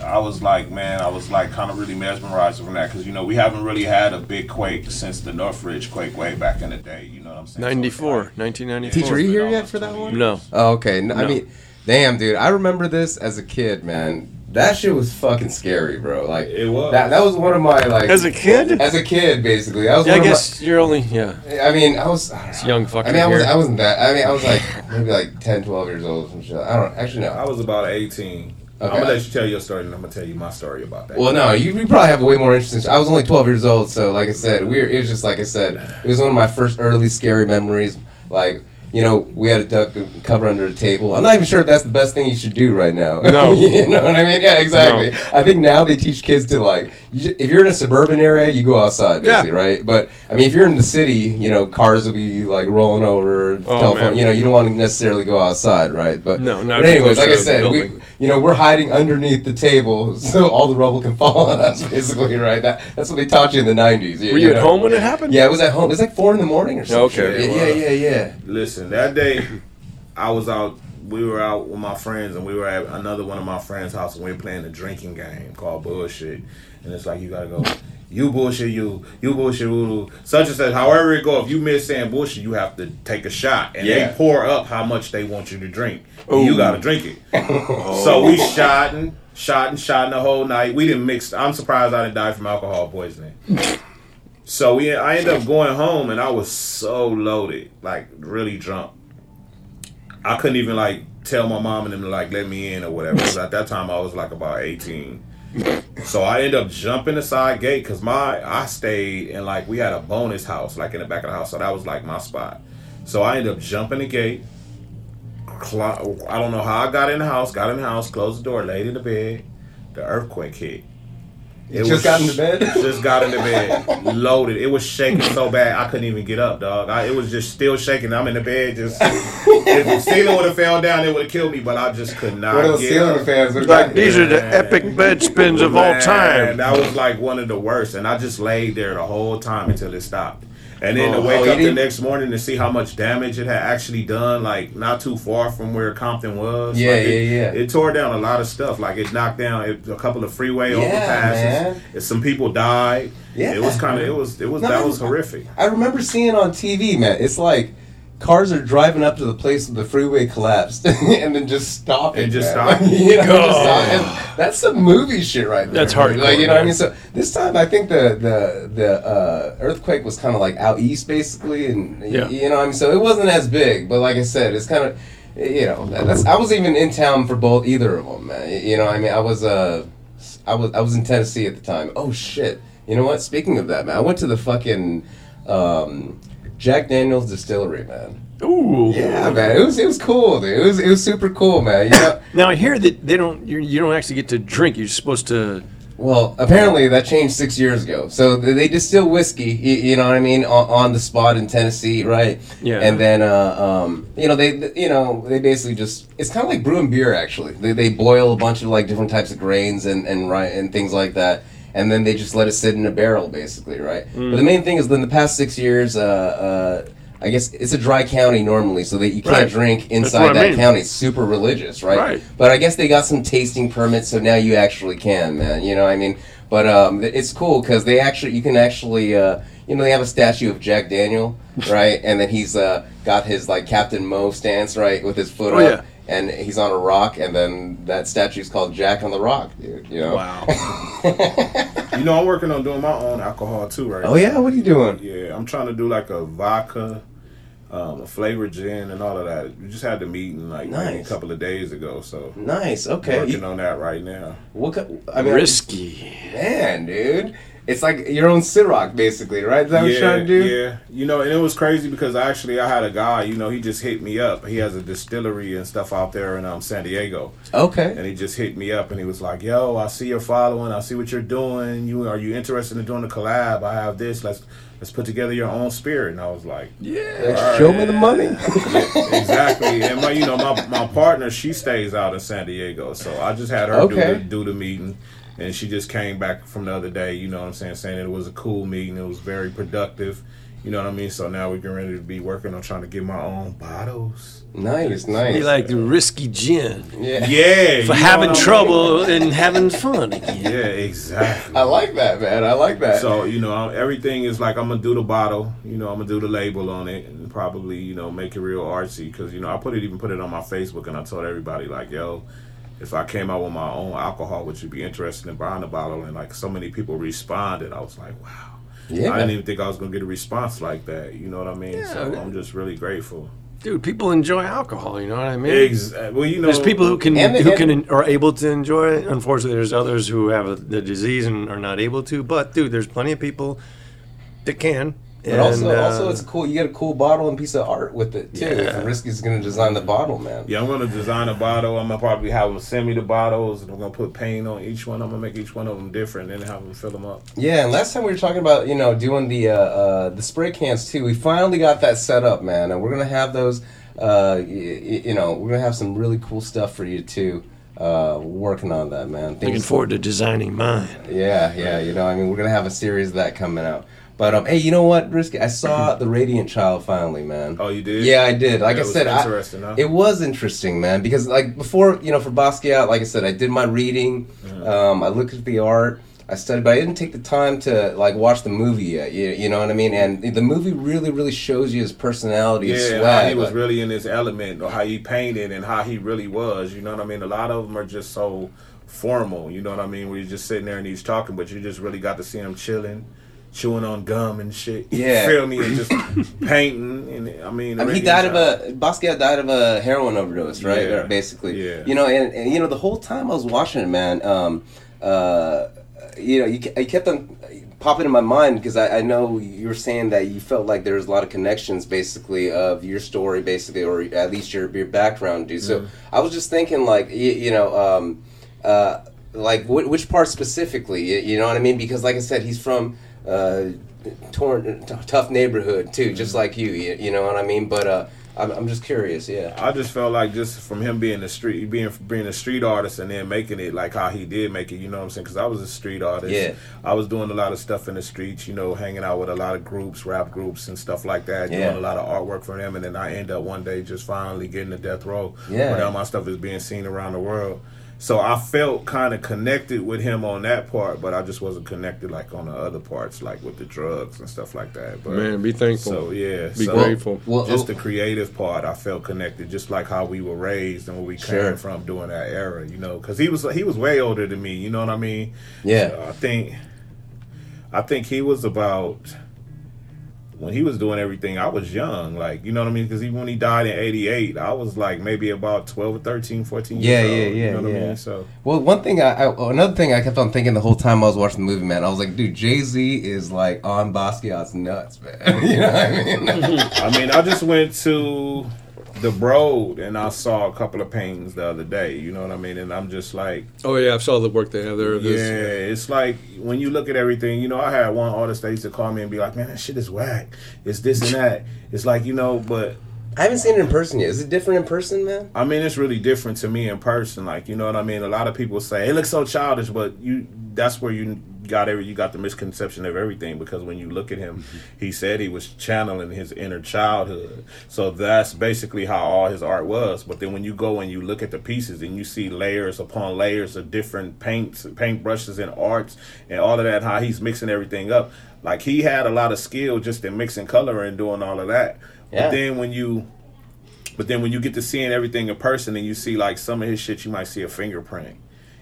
I was like, man, I was like kind of really mesmerized from that because you know we haven't really had a big quake since the Northridge quake way back in the day. You know what I'm saying? So 94, like- 1994. Teacher, are you It's here yet for that one? No. Oh, okay. No, I mean, damn, dude. I remember this as a kid, man. That shit was fucking scary, bro. Like It was. that. That was one of my like. As a kid? As a kid, basically. That was Yeah, I one guess you're only yeah. I mean, I was. I don't know. young fucker I mean, I was, I wasn't that. I mean, I was like maybe like 10, 12 years old. or Some shit. I don't. Actually, no. I was about 18. I'm gonna let you tell your story, and I'm gonna tell you my story about that. Well, no, you, you probably have a way more interesting. I was only 12 years old, so like I said, we were, it was just like I said, it was one of my first early scary memories. Like, you know, we had a duck cover under the table. I'm not even sure if that's the best thing you should do right now. No. you know what I mean? Yeah, exactly. I think now they teach kids to like, if you're in a suburban area, you go outside, Yeah. basically, right? But I mean, if you're in the city, you know, cars will be like rolling over, Oh, telephone. man. You know, you don't want to necessarily go outside, right? But No, not But anyways, like I said, we, you know, we're hiding underneath the table so all the rubble can fall on us, basically, right? That, that's what they taught you in the 90s. Were you at home when it happened? Yeah, it was at home. It was like 4 in the morning or something. Okay. Yeah, yeah, yeah, yeah. Listen, that day I was out. We were out with my friends, and we were at another one of my friends' house, and we were playing a drinking game called bullshit. And it's like you gotta go, you bullshit, you, you bullshit, woo, such and such. However it go, if you miss saying bullshit, you have to take a shot, and Yeah. they pour up how much they want you to drink. And you gotta drink it. So we shot and shot and shot the whole night. We didn't mix. I'm surprised I didn't die from alcohol poisoning. So we, I ended up going home, and I was so loaded, like really drunk. I couldn't even like tell my mom and them like let me in or whatever. Because at that time I was like about eighteen. So I ended up jumping the side gate because my I stayed and like we had a bonus house like in the back of the house, so that was like my spot. So I ended up jumping the gate. Cl- I don't know how I got in the house. Got in the house, closed the door, laid in the bed. The earthquake hit. You just got into bed? Just got into bed, loaded. It was shaking so bad I couldn't even get up, dog. I, it was just still shaking. I'm in the bed, just if the ceiling would have fell down, it would have killed me. But I just could not One of those get ceiling up. fans. would Like like, these are the epic bed spins of all Man, time. That was like one of the worst, and I just laid there the whole time until it stopped. And then Oh, to wake oh, up the next morning to see how much damage it had actually done, like not too far from where Compton was. Yeah, Like, it, yeah, yeah. It tore down a lot of stuff. Like it knocked down it, a couple of freeway Yeah, overpasses. man. Some people died. Yeah. it was kind of it was it was No, that I- was horrific. I remember seeing on TV, man. It's like cars are driving up to the place where the freeway collapsed and then just stopping. And just man. stopping. you know, Oh. stop- that's some movie shit right there. That's man. hardcore, Like you know what I mean? So this time, I think the the the uh, earthquake was kind of like out east, basically, and Yeah. you know, what I mean, so it wasn't as big. But like I said, it's kind of. You know, that's. I was even in town for both, either of them, man. You know, what I mean, I was, uh, I was, I was in Tennessee at the time. Oh shit! You know what? Speaking of that, man, I went to the fucking um, Jack Daniel's distillery, man. Ooh. Yeah, man, it was it was cool, dude. It was it was super cool, man. You know, Now I hear that they don't. You, you don't actually get to drink. You're supposed to. well, apparently that changed six years ago. So they distill whiskey, you, you know what I mean, on, on the spot in Tennessee, right? Yeah. And then, uh, um, you know, they you know they basically just it's kind of like brewing beer actually. They they boil a bunch of like different types of grains and and and things like that. And then they just let it sit in a barrel, basically, right? Mm. But the main thing is, in the past six years, uh, uh, I guess it's a dry county normally, so that you can't Right. drink inside I that mean. county. It's super religious, right? Right. But I guess they got some tasting permits, so now you actually can, man. You know, what I mean, but um, it's cool because they actually, you can actually, uh, you know, they have a statue of Jack Daniel, right? and then he's uh, got his like Captain Mo stance, right, with his foot Oh, up, yeah. And he's on a rock, and then that statue's called Jack on the Rock, dude. You know? Wow. You know, I'm working on doing my own alcohol too, right? Oh yeah, what are you doing? Yeah, I'm trying to do like a vodka, um, a flavored gin, and all of that. We just had the meeting like maybe a couple of days ago, so Nice. Okay. working You- on that right now. what? co- I mean, Riskie. man, dude. It's like your own Ciroc, basically, right? Is that what you're yeah, trying to do? yeah. You know, and it was crazy because actually I had a guy. You know, he just hit me up. He has a distillery and stuff out there in um, San Diego, Okay. and he just hit me up and he was like, "Yo, I see you're following. I see what you're doing. You are you interested in doing a collab? I have this. Let's let's put together your own spirit." And I was like, Like, Show me the money. exactly. And my, you know, my, my partner, she stays out in San Diego, so I just had her Okay. do, the, do the meeting, and she just came back from the other day. You know what I'm saying? Saying it was a cool meeting. It was very productive. You know what I mean? So now we're getting ready to be working on trying to get my own bottles. nice, nice. You like the risky gin yeah. Yeah, for having what I mean? trouble and having fun again. Yeah, exactly. I like that, man. I like that. So you know, everything is like I'm gonna do the bottle. You know, I'm gonna do the label on it, and probably you know make it real artsy. Because you know, I put it even put it on my Facebook, and I told everybody like, yo, if I came out with my own alcohol, would you be interested in buying the bottle? And like so many people responded, I was like, wow. Yeah. I didn't even think I was gonna get a response like that. You know what I mean? so Yeah. I'm just really grateful. Dude, people enjoy alcohol. You know what I mean? Ex- uh, well, you know, There's people who can And who and- can are able to enjoy it. Unfortunately, there's others who have a, the disease and are not able to. But dude, there's plenty of people that can. But also, And, uh, also, it's cool. You get a cool bottle and piece of art with it too. Yeah. If Riskie's gonna design the bottle, man. Yeah, I'm gonna design a bottle. I'm gonna probably have them send me the bottles, and I'm gonna put paint on each one. I'm gonna make each one of them different, and have them fill them up. Yeah, and last time we were talking about you know doing the uh, uh, the spray cans too. We finally got that set up, man, and we're gonna have those. Uh, y- y- you know, we're gonna have some really cool stuff for you too. Uh, working on that, man. looking forward to designing mine. Yeah, yeah. You know, I mean, we're gonna have a series of that coming out. But um, hey, you know what, Riskie? I saw the Radiant Child finally, man. Oh, you did? Yeah, I did. Like That I said, I, interesting, huh? it was interesting, man. Because like before, you know, for Basquiat, like I said, I did my reading. Mm-hmm. Um, I looked at the art. I studied, but I didn't take the time to like watch the movie yet. You, you know what I mean? And the movie really, really shows you his personality, his Yeah, swag. how he was like- really in his element, or how he painted, and how he really was. You know what I mean? A lot of them are just so formal. You know what I mean? Where you're just sitting there and he's talking, but you just really got to see him chilling, chewing on gum and shit. You Yeah. feel me? And just painting. And I mean, I mean, he died of a Basquiat died of a heroin overdose, right? Yeah. Basically, Yeah. You know, and, and you know the whole time I was watching it, man. Um, uh, you know, you, I kept on popping in my mind because I, I know you were saying that you felt like there was a lot of connections, basically, of your story, basically, or at least your your background, dude. So I was just thinking, like, you, you know, um, uh, like wh- which part specifically? You, you know what I mean? Because, like I said, he's from. Uh, torn, t- tough neighborhood too, just like you, you. You know what I mean? But uh, I'm, I'm just curious. Yeah. I just felt like just from him being a street, being being a street artist, and then making it like how he did make it. You know what I'm saying? Because I was a street artist. Yeah. I was doing a lot of stuff in the streets. You know, hanging out with a lot of groups, rap groups, and stuff like that. Yeah. Doing a lot of artwork for them, and then I end up one day just finally getting to death row. Yeah. Where now my stuff is being seen around the world. So I felt kind of connected with him on that part, but I just wasn't connected like on the other parts, like with the drugs and stuff like that. But Man, be thankful. so yeah, Be so, grateful. Well, just oh, the creative part, I felt connected, just like how we were raised and where we Sure. came from during that era, you know. Because he was he was way older than me, you know what I mean? Yeah. So I think, I think he was about when he was doing everything. I was young, like you know what I mean? Because even when he died in '88, I was like maybe about 12 or 13, 14 Yeah, years yeah, old. yeah, You know what I mean? So Well, one thing I, I another thing I kept on thinking the whole time I was watching the movie, man. I was like, dude, Jay Z is like on Basquiat's nuts, man. you know what I mean? I mean, I just went to the Broad and I saw a couple of paintings the other day. You know what I mean? And I'm just like. Oh yeah, I saw the work they have there. Yeah, There's- it's like when you look at everything, you know, I had one artist that used to call me and be like, man, that shit is whack. It's this and that. It's like, you know, but I haven't seen it in person yet. Is it different in person, man? I mean, it's really different to me in person. Like, you know what I mean? A lot of people say, it looks so childish, but you, that's where you got every, you got the misconception of everything because when you look at him, mm-hmm. he said he was channeling his inner childhood. So that's basically how all his art was. But then when you go and you look at the pieces and you see layers upon layers of different paints, paint brushes and arts and all of that, how he's mixing everything up. Like he had a lot of skill just in mixing color and doing all of that. Yeah. But then when you but then when you get to seeing everything in person and you see like some of his shit, you might see a fingerprint.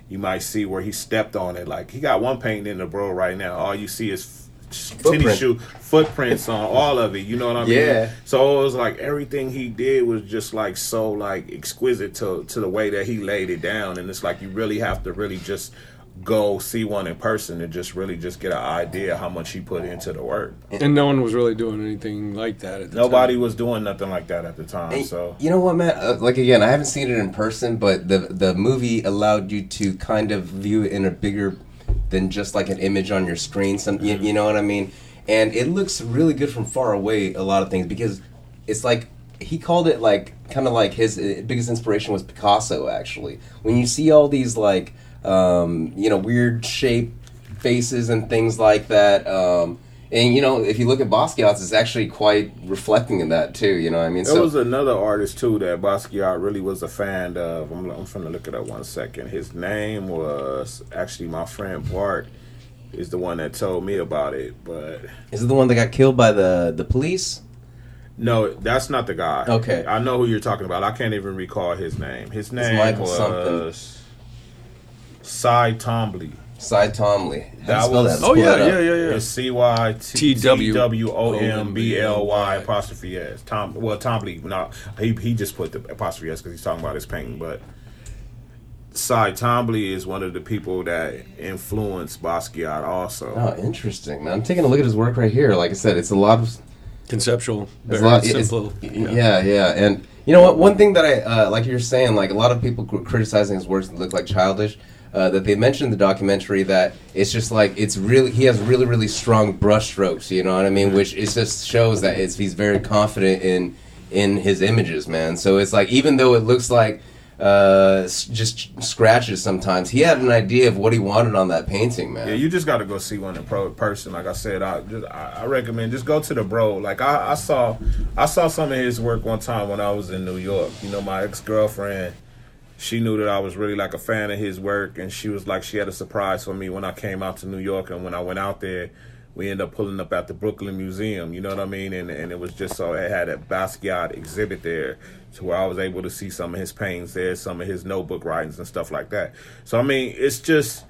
You might see where he stepped on it. Like he got one painting in the Broad right now. All you see is Footprint. shoe footprints on all of it. You know what I mean? Yeah. So it was like everything he did was just like so like exquisite to to the way that he laid it down. And it's like you really have to really just go see one in person and just really just get an idea how much he put into the work. and no one was really doing anything like that at the Nobody time. was doing nothing like that at the time. Hey, So you know what, man? Uh, like again, I haven't seen it in person, but the the movie allowed you to kind of view it in a bigger than just like an image on your screen. Some, you, you know what I mean? And it looks really good from far away. A lot of things because it's like he called it like kind of like his uh, biggest inspiration was Picasso. Actually, when you see all these like um, you know weird shaped faces and things like that. Um, and you know, if you look at Basquiat's, it's actually quite reflecting in that too. You know, what I mean, There was another artist too that Basquiat really was a fan of. I'm, I'm trying to look it up one second. His name was actually my friend Bart is the one that told me about it. But Is it the one that got killed by the the police? no, that's not the guy. Okay. I know who you're talking about. I can't even recall his name. His name Michael was something. Cy Twombly. Cy Twombly. How do you That was- that? Oh yeah, yeah, yeah, yeah. It's C Y T T-W- W O M B L Y apostrophe S. Tom, well, Twombly. No, he he just put the apostrophe S because he's talking about his painting. But Cy Twombly is one of the people that influenced Basquiat also. Oh, interesting, man. I'm taking a look at his work right here. Like I said, it's a lot of Conceptual, It's very a lot, it's- simple. yeah. yeah, And you know what? One thing that I uh, like you're saying, like a lot of people cr- criticizing his works that look like childish. Uh, that they mentioned in the documentary that it's just like it's really he has really really strong brushstrokes. You know what I mean? Which it just shows that it's he's very confident in in his images, man. So it's like even though it looks like uh, just scratches sometimes, he had an idea of what he wanted on that painting, man. Yeah, you just got to go see one in pro person. Like I said, I just I, I recommend just go to the Broad. Like I, I saw, I saw some of his work one time when I was in New York. You know, my ex girlfriend, she knew that I was really like a fan of his work, and she was like she had a surprise for me when I came out to New York. And when I went out there, we ended up pulling up at the Brooklyn Museum. You know what I mean? And and it was just so it had a Basquiat exhibit there, to where I was able to see some of his paintings there, some of his notebook writings and stuff like that. So I mean, it's just.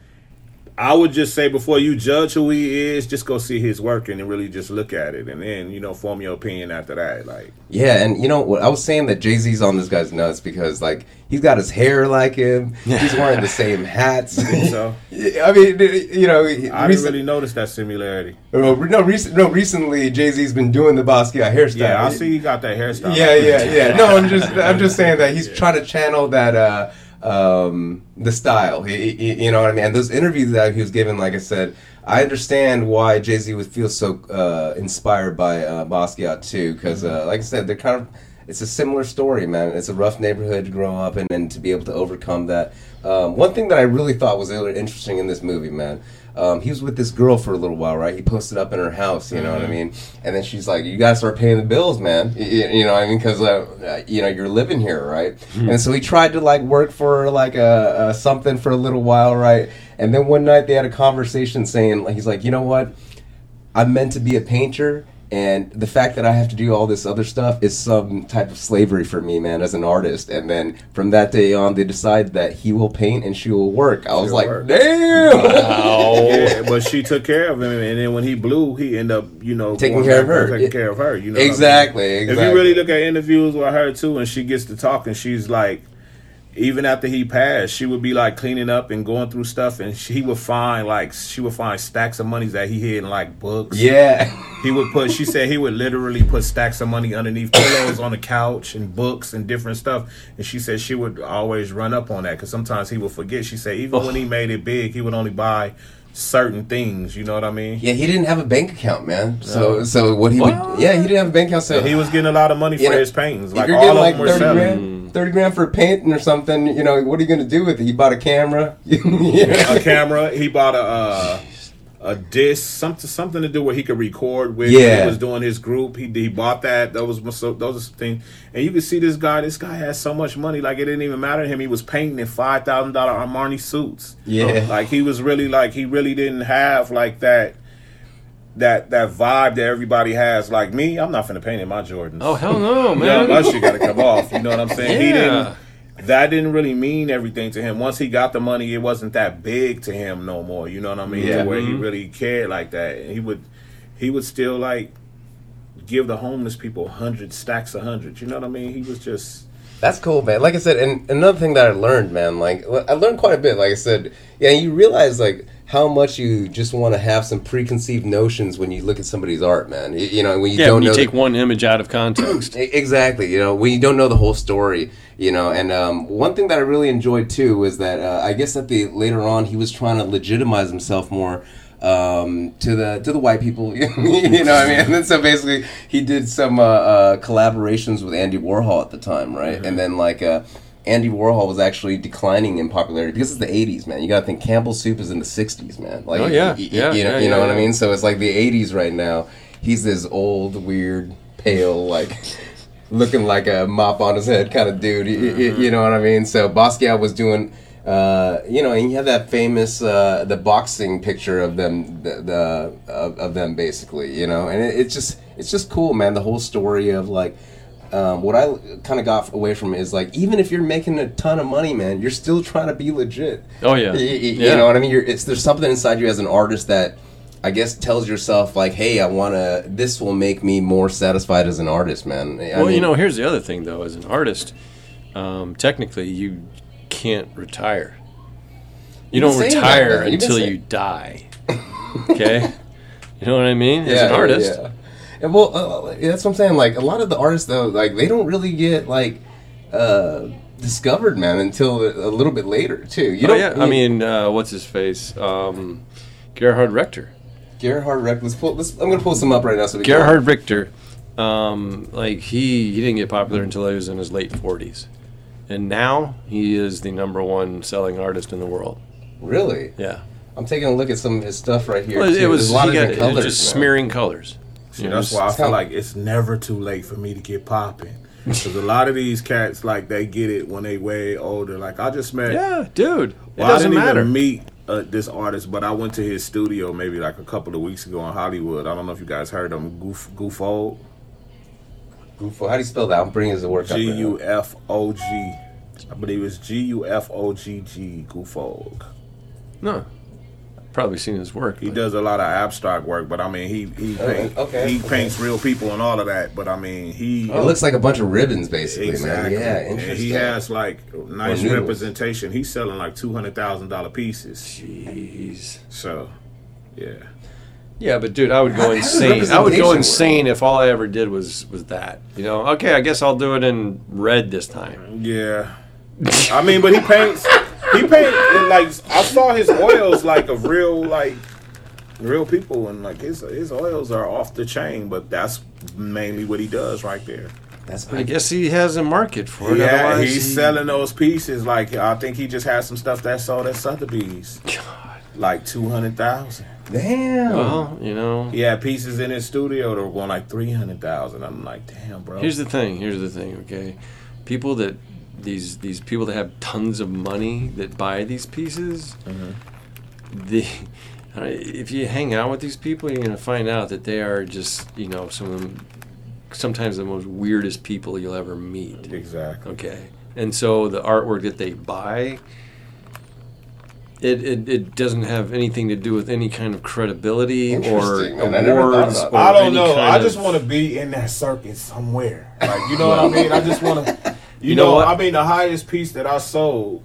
I would just say before you judge who he is, just go see his work and really just look at it, and then you know form your opinion after that. Like, Yeah, and you know what I was saying that Jay Z's on this guy's nuts because like he's got his hair like him, he's wearing the same hats. so I mean, you know, I didn't recent- really notice that similarity. no, no, recent, no, recently Jay Z's been doing the Basquiat hairstyle. Yeah, I see you got that hairstyle. Yeah, yeah, yeah. No, I'm just, I'm just saying that he's trying to channel that, uh, um, the style. He, he- you know what I mean? And those interviews that he was giving, like I said, I understand why Jay Z would feel so uh, inspired by uh, Basquiat too, because uh, like I said, they're kind of it's a similar story, man. It's a rough neighborhood to grow up in, and to be able to overcome that. Um, one thing that I really thought was really interesting in this movie, man. Um, he was with this girl for a little while, right? He posted up in her house, you know what I mean? And then she's like, "You gotta start paying the bills, man. You, you know what I mean? Because uh, uh, you know you're living here, right?" And so he tried to like work for like a, a something for a little while, right? And then one night they had a conversation saying, like, he's like, "You know what? I'm meant to be a painter, and the fact that I have to do all this other stuff is some type of slavery for me, man, as an artist. And then from that day on, they decide that he will paint and she will work. I was She'll like, work. damn. Yeah, but she took care of him, and then when he blew, he ended up, you know, Taking care of her. taking Yeah. care of her. You know, what I mean? Exactly, If you really look at interviews with her too, and she gets to talking, she's like, even after he passed, she would be like cleaning up and going through stuff, and she would find like she would find stacks of monies that he hid in like books. yeah. He would put. She said he would literally put stacks of money underneath pillows on the couch and books and different stuff. And she said she would always run up on that because sometimes he would forget. She said even when he made it big, he would only buy certain things. You know what I mean? Yeah, he didn't have a bank account, man. So, so what he would, yeah, he didn't have a bank account. So And he was getting a lot of money for You know, his paintings. Like all of like them were selling. grand, mm. Thirty grand for a painting or something, you know, what are you gonna do with it? He bought a camera. Know? a camera. He bought a uh, a disc, something something to do where he could record with. Yeah. he was doing his group. He he bought that. That was so those are some things. And you could see this guy. This guy has so much money. Like it didn't even matter to him. He was painting in five thousand dollar Armani suits. Yeah. like he was really like he really didn't have like that. That that vibe that everybody has, like me, I'm not finna paint in my Jordans. Oh hell no, Yeah, man! my shit got to come off. You know what I'm saying? He Yeah. didn't. That didn't really mean everything to him. Once he got the money, it wasn't that big to him no more. You know what I mean? Yeah. To where he Mhm. really cared like that. And he would, he would still like give the homeless people hundred stacks of hundreds. You know what I mean? He was just. That's cool, man. Like I said, and another thing that I learned, man, like I learned quite a bit. Like I said, yeah, you realize like how much you just want to have some preconceived notions when you look at somebody's art, man. You, you know, when you Yeah, don't when you take the- one image out of context. Exactly. You know, when you don't know the whole story, you know, and um, one thing that I really enjoyed too was that uh, I guess that the later on he was trying to legitimize himself more um, to the to the white people. you know, what I mean, and then so basically he did some uh, uh, collaborations with Andy Warhol at the time, right? And then like. Andy Warhol was actually declining in popularity because it's the '80s, man. You gotta think Campbell Soup is in the '60s, man. Like, Oh, yeah. y- y- Yeah, you know, yeah, you know yeah, what I mean. So it's like the '80s right now. He's this old, weird, pale, like looking like a mop on his head kind of dude. Mm-hmm. You, know what I mean? So Basquiat was doing, uh, you know, and he had that famous uh, the boxing picture of them, the, the of, of them basically, you know, and it, it's just it's just cool, man. The whole story of like. Um, what I kind of got away from is like, even if you're making a ton of money, man, you're still trying to be legit. Oh, yeah. Y- y- Yeah. You know what I mean? You're, it's there's something inside you as an artist that I guess tells yourself like, hey, I want to. This will make me more satisfied as an artist, man. I well, you know, here's the other thing though. As an artist, um, technically, you can't retire. You don't retire man. You've been until you die. Okay, you know what I mean? As an artist, yeah. Well, uh, that's what I'm saying. Like a lot of the artists, though, like they don't really get like uh, discovered, man, until a little bit later, too. You oh yeah. I mean, uh, what's his face? Um, Gerhard Richter. Gerhard Reck. Let's pull. Let's, I'm gonna pull some up right now. So we Gerhard Richter, um, like he he didn't get popular until he was in his late 40s, and now he is the number one selling artist in the world. Really. Yeah, I'm taking a look at some of his stuff right here. well, it was There's a lot of got, different it was colors. just man. smearing colors. See, You that's why I feel like it's never too late for me to get popping. Because a lot of these cats, like, they get it when they way older. Like, I just met. Yeah, dude, it Well, doesn't I didn't matter. even meet uh, this artist, but I went to his studio maybe like a couple of weeks ago in Hollywood. I don't know if you guys heard of him. Goof Goofold. Gufo. How do you spell that? I'm bringing his work up. G right U now. F O G. I believe it's G U F O G G. Goofold. no, probably seen his work. He but- does a lot of abstract work, but I mean, he he Oh, paint, okay, he okay. paints real people and all of that. But I mean, he It looks like a bunch of ribbons, basically, exactly. man. Yeah, and he has like nice noodles. representation. He's selling like two hundred thousand dollar pieces. Jeez. So, yeah. Yeah, but dude, I would go insane. I would representation go work? insane if all I ever did was was that. You know, okay, I guess I'll do it in red this time. Yeah. I mean, but he paints. He paint like I saw his oils like a real like real people and like his his oils are off the chain. But that's mainly what he does right there. That's I guess he has a market for it. Yeah, Otherwise, he's he- selling those pieces. Like I think he just had some stuff that sold at Sotheby's, God. like two hundred thousand. Damn. Well, you know. He had pieces in his studio that were going like three hundred thousand. I'm like, damn, bro. Here's the thing. Here's the thing. Okay, people that these these people that have tons of money that buy these pieces, the uh, if you hang out with these people, you're gonna find out that they are just you know some of them, sometimes the most weirdest people you'll ever meet. exactly. Okay, and so the artwork that they buy. It, it, it doesn't have anything to do with any kind of credibility or Interesting, man. I awards. about or I don't any know. kind I just want to be in that circuit somewhere. Like you know what I mean? I just want to. You, You know know, what? I mean, the highest piece that I sold,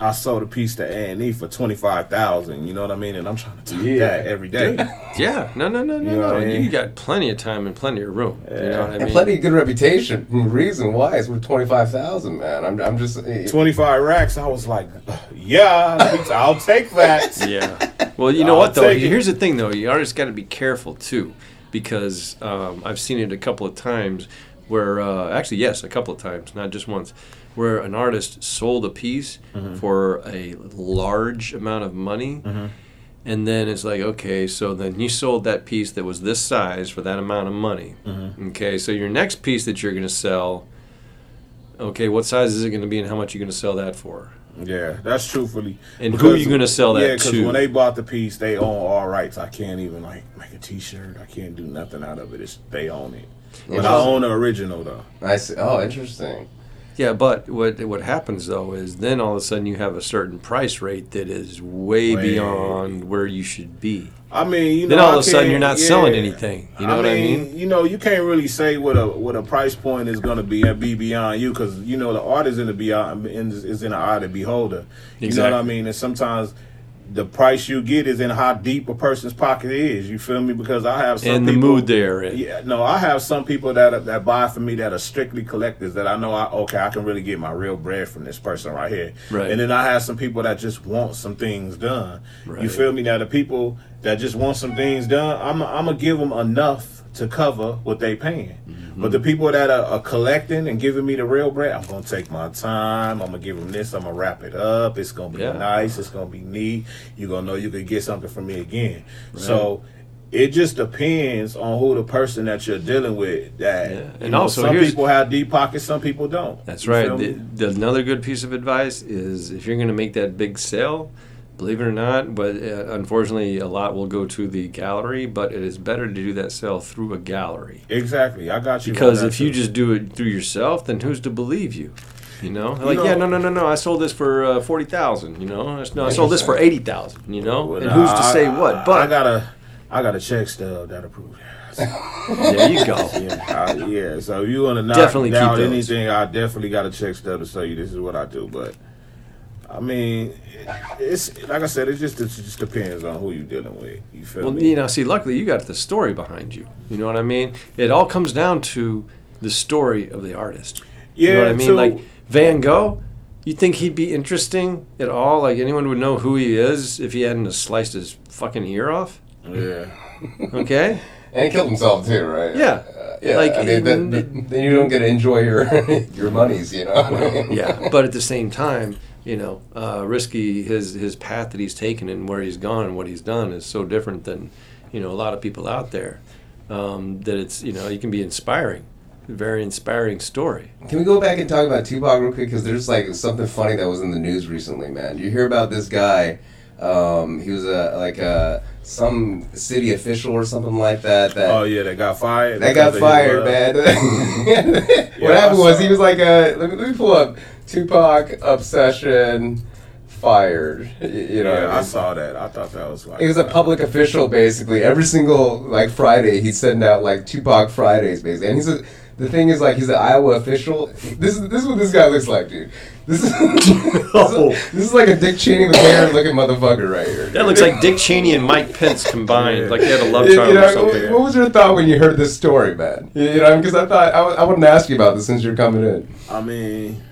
I sold a piece to A and E for twenty five thousand. You know what I mean? And I'm trying to do that every day. Yeah, no, no, no, no, You know no. I mean? You got plenty of time and plenty of room. You know what I and mean? plenty of good reputation. Reason why it's worth twenty five thousand, man. I'm, I'm just. eh, Twenty five racks. I was like, yeah, I'll take that. Yeah. Well, you know I'll what though? take it. Here's the thing though. You artists got to be careful too, because um, I've seen it a couple of times where, uh, actually, yes, a couple of times, not just once, where an artist sold a piece Mm-hmm. for a large amount of money. And then it's like, okay, so then you sold that piece that was this size for that amount of money. Mm-hmm. Okay, so your next piece that you're going to sell, okay, what size is it going to be and how much are you going to sell that for? Yeah, that's truthfully. And who are you gonna sell that yeah, because to? when they bought the piece, they own all rights. I can't even like make a T-shirt. I can't do nothing out of it. It's, they own it. But I Interesting. own the original though. I see. Oh, interesting. Yeah, but what what happens though is then all of a sudden you have a certain price rate that is way, Way. beyond where you should be. I mean, you know, Then all I of a sudden you're not yeah. selling anything. You know what I mean? You know, you can't really say what a what a price point is going to be and be beyond you because you know the art is in the beyond is is in the eye of the beholder. You know what I mean? And sometimes the price you get is in how deep a person's pocket is. You feel me? Because I have some And the people, mood they're in. Yeah, no, I have some people that that buy from me that are strictly collectors that I know I okay I can really get my real bread from this person right here. Right. And then I have some people that just want some things done. You feel me? Now the people that just want some things done, I'm I'm gonna give them enough to cover what they paying. Mm-hmm. But the people that are, are collecting and giving me the real bread, I'm gonna take my time. I'm gonna give them this. I'm gonna wrap it up. It's gonna be Yeah. nice. It's gonna be neat. You're gonna know you can get something from me again. So. It just depends on who the person that you're dealing with. That Yeah. you And know, also, some people have deep pockets, some people don't. That's You right. The, the, another good piece of advice is if you're going to make that big sale, believe it or not, but uh, unfortunately a lot will go to the gallery, but it is better to do that sale through a gallery. Exactly, I got you. Because if you just do it through yourself, then who's to believe you? You know, You like know- yeah, no, no, no, no. I sold this for uh, forty thousand. You know, no, I sold this for eighty thousand. You know, Well, and who's to say I- what? But I gotta, I gotta check stub that approve. there you go. Yeah, I, yeah. So if you want to knock Definitely keep down anything, I definitely got a check stub to tell you this is what I do. But I mean, it's like I said, it just it just depends on who you're dealing with. You feel Well, me? you know, see, luckily you got the story behind you. You know what I mean? It all comes down to the story of the artist. yeah. you know what I mean? so- like Van Gogh, you think he'd be interesting at all? Like anyone would know who he is if he hadn't sliced his fucking ear off? yeah. Okay? And he killed himself too, right? Yeah. Uh, yeah. Like, I mean, then, then you don't get to enjoy your your monies, you know. yeah, but at the same time, you know, uh, Riskie his his path that he's taken and where he's gone and what he's done is so different than you know a lot of people out there. Um, that it's you know you can be inspiring, very inspiring story. Can we go back and talk about Tupac real quick? Because there's like something funny that was in the news recently, man. You hear about this guy? Um, he was a like a some city official or something like that. That Oh yeah, they got fired. That got fired, uh, man. what Yeah, I happened was he was like a. Let me, let me pull up Tupac obsession fired. You know, Yeah, what I I saw that. I thought that was like. He was a public official, basically. Every single like Friday, he's sending out like Tupac Fridays, basically. And he's a, the thing is like he's an Iowa official. This is this is what this guy looks like, dude. This is this, is, this is like a Dick Cheney with hair looking motherfucker right here. That looks like Dick Cheney and Mike Pence combined, like they had a love You- child you know, or something. What was your thought when you heard this story, man? You you know, because I thought I, wa- I wanted to ask you about this since you're coming in. I mean,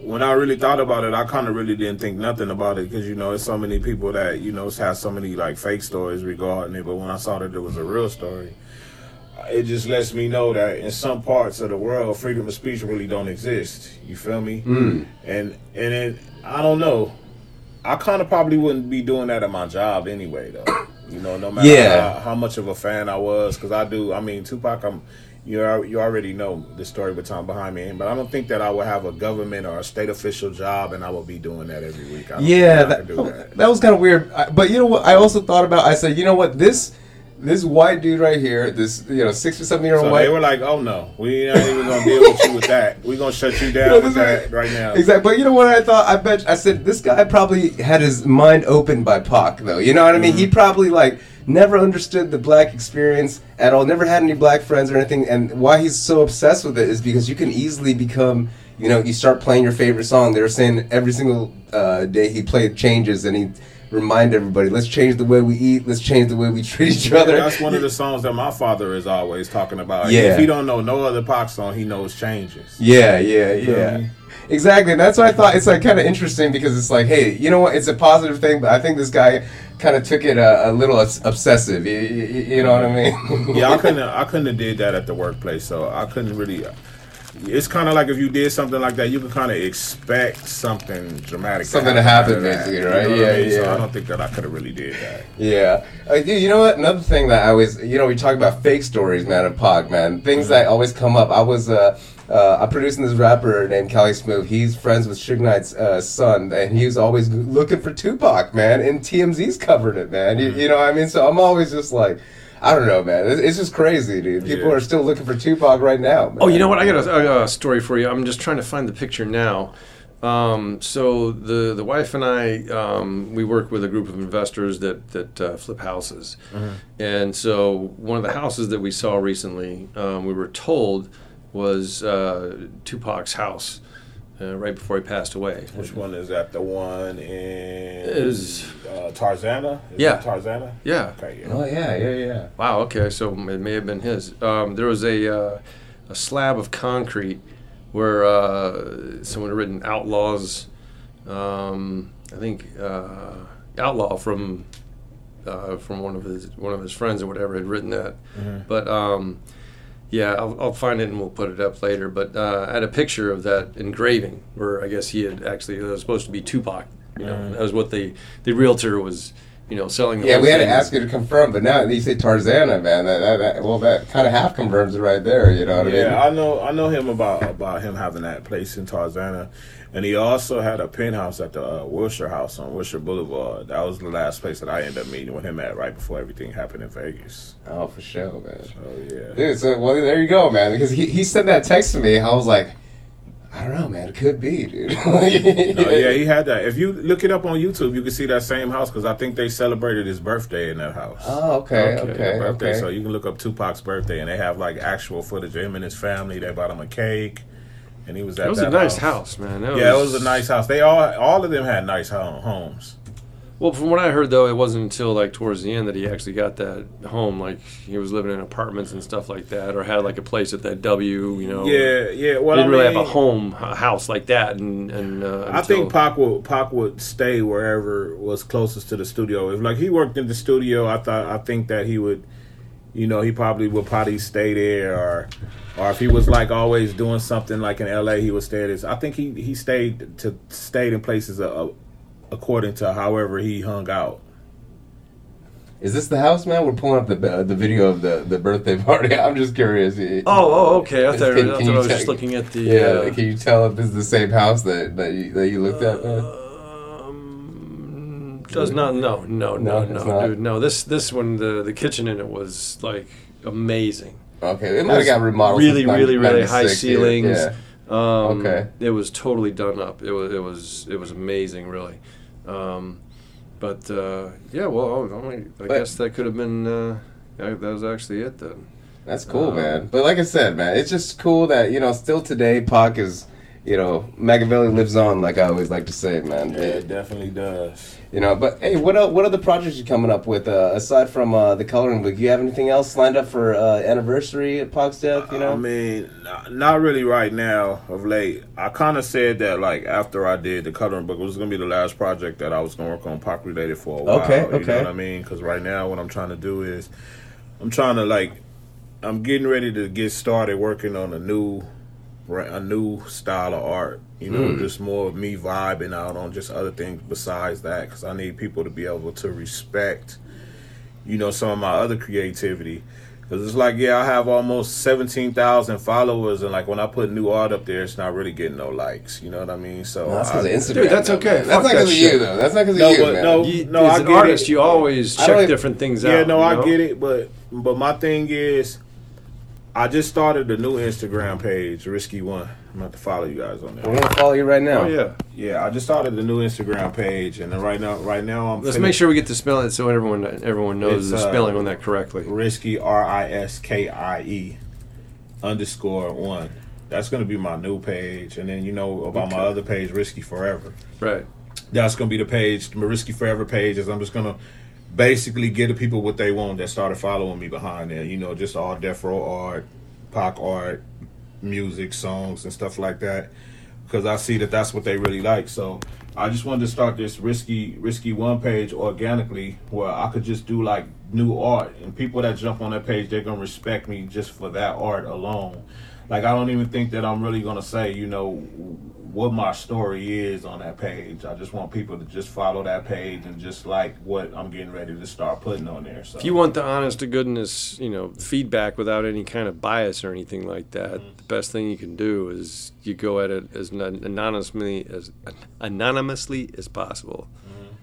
when I really thought about it, I kind of really didn't think nothing about it because you know, there's so many people that you know have so many like fake stories regarding it. But when I saw that it was a real story, it just lets me know that in some parts of the world, freedom of speech really don't exist. You feel me? Mm. And and it, I don't know. I kind of probably wouldn't be doing that at my job anyway, though. You know, no matter Yeah. how, how much of a fan I was, because I do. I mean, Tupac. I'm. You you already know the story with Tom behind me, but I don't think that I would have a government or a state official job, and I would be doing that every week. Yeah, that, do that. that was kind of weird. But you know what? I also thought about. I said, you know what? This this white dude right here, this you know six or seven year old So white. they were like, "Oh no, we ain't even gonna deal with you with that. We're gonna shut you down No, with this that right now." Exactly, but you know what I thought? I bet I said this guy probably had his mind opened by Pac, though. You know what I mean? Mm-hmm. He probably like never understood the black experience at all. Never had any black friends or anything. And why he's so obsessed with it is because you can easily become. You know, you start playing your favorite song. They were saying every single uh, day he played changes, and he remind everybody, let's change the way we eat, let's change the way we treat each other. That's one of the songs that my father is always talking about. Yeah. If he don't know no other pop song, he knows changes. Yeah, yeah, yeah. Exactly. And that's why I thought it's like kind of interesting because it's like, hey, you know what? It's a positive thing, but I think this guy kind of took it a, a little obsessive. You, you, you know what I mean? Yeah, I couldn't. I couldn't have did that at the workplace, so I couldn't really. It's kind of like if you did something like that, you can kind of expect something dramatic, Something to happen, of that. basically, You right? know Yeah, I mean? So yeah. I don't think that I could have really did that. Yeah. Uh, dude, you know what? Another thing that I always, you know, we talk about fake stories, man, of Pac, man. Things that always come up. I was, uh, uh, I'm producing this rapper named Cali Smooth. He's friends with Suge Knight's uh, son, and he was always looking for Tupac, man. And TMZ's covered it, man. You, you know what I mean? So I'm always just like, I don't know, man. It's, it's just crazy, dude. People Yeah. are still looking for Tupac right now. Man. Oh, you know what? I got a, story for you. I'm just trying to find the picture now. Um, so the the wife and I um, we work with a group of investors that that uh, flip houses, and so one of the houses that we saw recently, um, we were told was uh, Tupac's house, uh, right before he passed away. Which one is that? The one in Is- uh, Tarzana? Is Yeah. Tarzana. Yeah. Okay. Yeah. Oh yeah, yeah, yeah. Wow. Okay. So it may have been his. Um, there was a uh, a slab of concrete where uh, someone had written "outlaws." Um, I think uh, outlaw from uh, from one of his one of his friends or whatever had written that. But um, yeah, I'll, I'll find it and we'll put it up later. But uh, I had a picture of that engraving where I guess he had actually it was supposed to be Tupac. You know, that was what the the realtor was. You know, selling. The Yeah, we had to ask you to confirm, but now you say Tarzana, man. That, that, that well, that kind of half confirms it right there. You know what I mean? Yeah, I know. I know him about about him having that place in Tarzana, and he also had a penthouse at the uh, Wilshire House on Wilshire Boulevard. That was the last place that I ended up meeting with him at right before everything happened in Vegas. Oh, for sure, man. Oh yeah. Dude, so well, there you go, man. Because he, he sent that text to me, I was like, I don't know, man. It could be, dude. Oh yeah, he had that. If you look it up on YouTube, you can see that same house because I think they celebrated his birthday in that house. Oh, okay, Okay, okay, birthday. okay. So you can look up Tupac's birthday, and they have like actual footage of him and his family. They bought him a cake, and he was at It was that a nice house, man. That Yeah, it was a nice house. They all all of them had nice home, homes. Well, from what I heard, though, it wasn't until like towards the end that he actually got that home. Like he was living in apartments and stuff like that, or had like a place at that W. You know, Yeah, yeah. Well, didn't I really mean, have a home, a house like that. And and uh, I think Pac would Pac would stay wherever was closest to the studio. If like he worked in the studio, I thought I think that he would, you know, he probably would probably stay there, or or if he was like always doing something like in L.A., he would stay at his. I think he he stayed to stayed in places uh, according to however he hung out. Is this the house, man? We're pulling up the uh, the video of the, the birthday party. I'm just curious. Oh, oh, okay. I thought, Can- I, thought I was tell- just looking at the. Yeah, uh, can you tell if this is the same house that that you, that you looked at, man? Um, does not no no No, no no dude no this this one the the kitchen in it was like amazing Okay, it might have got remodeled. really really really high ceilings Yeah. Um, Okay. It was totally done up. It was it was it was amazing, really. Um, but uh, yeah, well, I, I But- guess that could have been. Uh, that was actually it then. That's cool, Um, man. But like I said, man, it's just cool that you know still today Pac is, you know, Makaveli lives on. Like I always like to say, man. Yeah, it definitely does. You know, but hey, what el- what other projects you coming up with uh, aside from uh, the coloring book? You have anything else lined up for uh, anniversary at Pac's death? You know, I mean, not really right now. Of late, I kind of said that like after I did the coloring book, it was gonna be the last project that I was gonna work on Pac related for a while. Okay, You know okay. what I mean? Because right now, what I'm trying to do is, I'm trying to like, I'm getting ready to get started working on a new a new style of art. You know, hmm. just more of me vibing out on just other things besides that because I need people to be able to respect, you know, some of my other creativity. Because it's like, yeah, I have almost 17,000 followers, and like when I put new art up there, it's not really getting no likes. You know what I mean? So That's because Instagram. Dude, that's okay. man. Fuck That's not that because of you, shit. though. That's not because No, of you, but man. no, You, no, as I an get artist, it. you always check different things Yeah, out. no, you I know? get it, but but my thing is, I just started a new Instagram page, Riskie One. I'm about to follow you guys on I'm there. gonna follow you right now. Oh yeah. Yeah, I just started a new Instagram page, and then right now, right now I'm Let's finna- make sure we get the spelling so everyone everyone knows It's, the uh, spelling on that correctly. Riskie R I S K I E underscore one. That's gonna be my new page, and then you know about my other page, Riskie Forever. Right. That's gonna be the page, my Riskie Forever page. Is I'm just gonna basically get the people what they want that started following me behind there. You know, just all death row art, pop art, music, songs, and stuff like that. Because I see that that's what they really like. So I just wanted to start this Riskie, Riskie one page organically, where I could just do like new art, and people that jump on that page, they're gonna respect me just for that art alone. Like I don't even think that I'm really gonna say, you know, what my story is on that page. I just want people to just follow that page and just like what I'm getting ready to start putting on there. So If you want the honest to goodness, you know, feedback without any kind of bias or anything like that, Mm-hmm. the best thing you can do is you go at it as anonymously as anonymously as possible. Mm-hmm.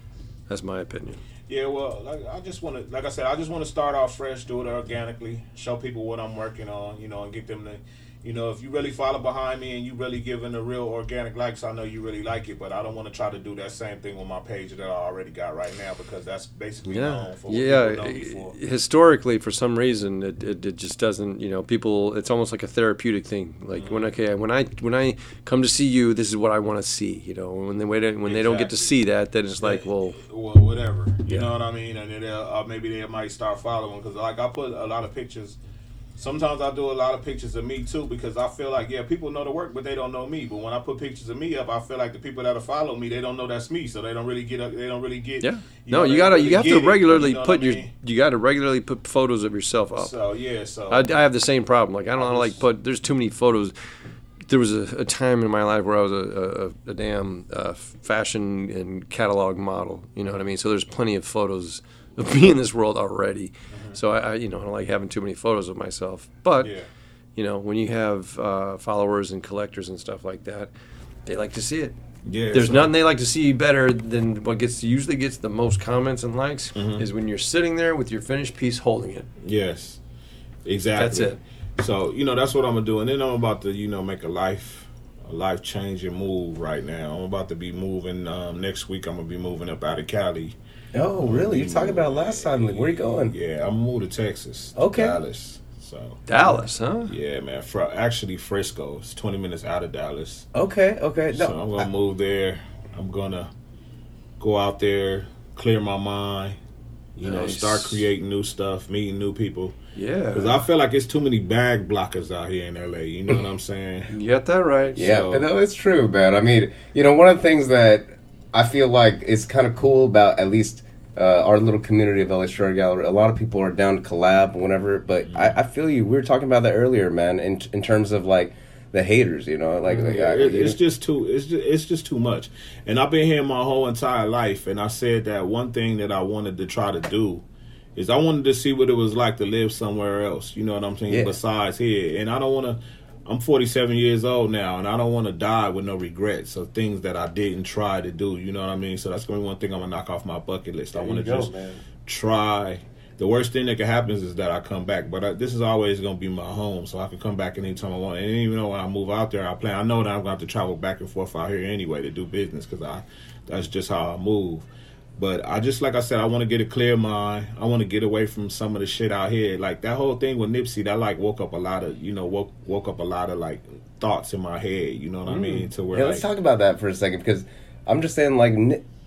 That's my opinion. Yeah, well, like, I just want to, like I said, I just want to start off fresh, do it organically, show people what I'm working on, you know, and get them to, you know, if you really follow behind me and you really giving the real organic likes, I know you really like it, but I don't want to try to do that same thing with my page that I already got right now because that's basically Yeah, known for what yeah. know me. Historically, for some reason, it, it, it just doesn't. You know, people. It's almost like a therapeutic thing. Like when Mm-hmm. okay, when I when I come to see you, this is what I want to see. You know, when they wait, when they don't get to see that, then it's like, well, well, whatever. You Yeah. know what I mean? And then uh, maybe they might start following because, like, I put a lot of pictures. Sometimes I do a lot of pictures of me too because I feel like yeah, people know the work, but they don't know me. But when I put pictures of me up, I feel like the people that are follow me, they don't know that's me, so they don't really get. A, they don't really get. yeah. you no, know, you gotta. really You have to it, regularly you know put I your. mean? You gotta regularly put photos of yourself up. So yeah, so I, I have the same problem. Like I don't I like put. There's too many photos. There was a, a time in my life where I was a, a, a damn uh, fashion and catalog model. You know what I mean? So there's plenty of photos of me in this world already. Mm-hmm. So I, I, you know, I don't like having too many photos of myself. But yeah. you know, when you have uh, followers and collectors and stuff like that, they like to see it. Yeah, There's so- nothing they like to see better than what gets usually gets the most comments and likes Mm-hmm. is when you're sitting there with your finished piece holding it. Yes, exactly. That's it. So you know that's what I'm gonna do, and then I'm about to you know make a life a life changing move right now. I'm about to be moving um, next week. I'm gonna be moving up out of Cali. Oh, really? You talking about last time? Like, where you going? Yeah, I'm moving to Texas. Okay. Dallas. So Dallas, huh? yeah, man. Fr- actually, Frisco. It's 20 minutes out of Dallas. Okay, okay. So I'm gonna I- move there. I'm gonna go out there, clear my mind. You know, start creating new stuff, meeting new people. Yeah. Because Yeah. I feel like it's too many bag blockers out here in LA. You know what I'm saying? You got that right. Yeah, So- no, it's true, man. I mean, you know, one of the things that I feel like is kind of cool about at least uh, our little community of LA Shred Gallery. A lot of people are down to collab, whatever. But I, I feel you. We were talking about that earlier, man. In in terms of like the haters, you know, like, like, I- it, it's know- just too it's just, it's just too much. And I've been here my whole entire life, and I said that one thing that I wanted to try to do is I wanted to see what it was like to live somewhere else. You know what I'm saying? Yeah. Besides here, and I don't want to. I'm 47 years old now, and I don't want to die with no regrets of things that I didn't try to do. You know what I mean? So that's gonna be one thing I'm gonna knock off my bucket list. I want to just try. The worst thing that could happen is that I come back, but I, this is always going to be my home, so I can come back anytime I want. And even though when I move out there, I plan. I know that I'm going to have to travel back and forth out here anyway to do business because I that's just how I move. But I just like I said, I want to get a clear mind. I want to get away from some of the shit out here. Like that whole thing with Nipsey, that like woke up a lot of you know woke woke up a lot of like thoughts in my head. You know what I mean? To where Yeah, like, let's talk about that for a second because I'm just saying, like,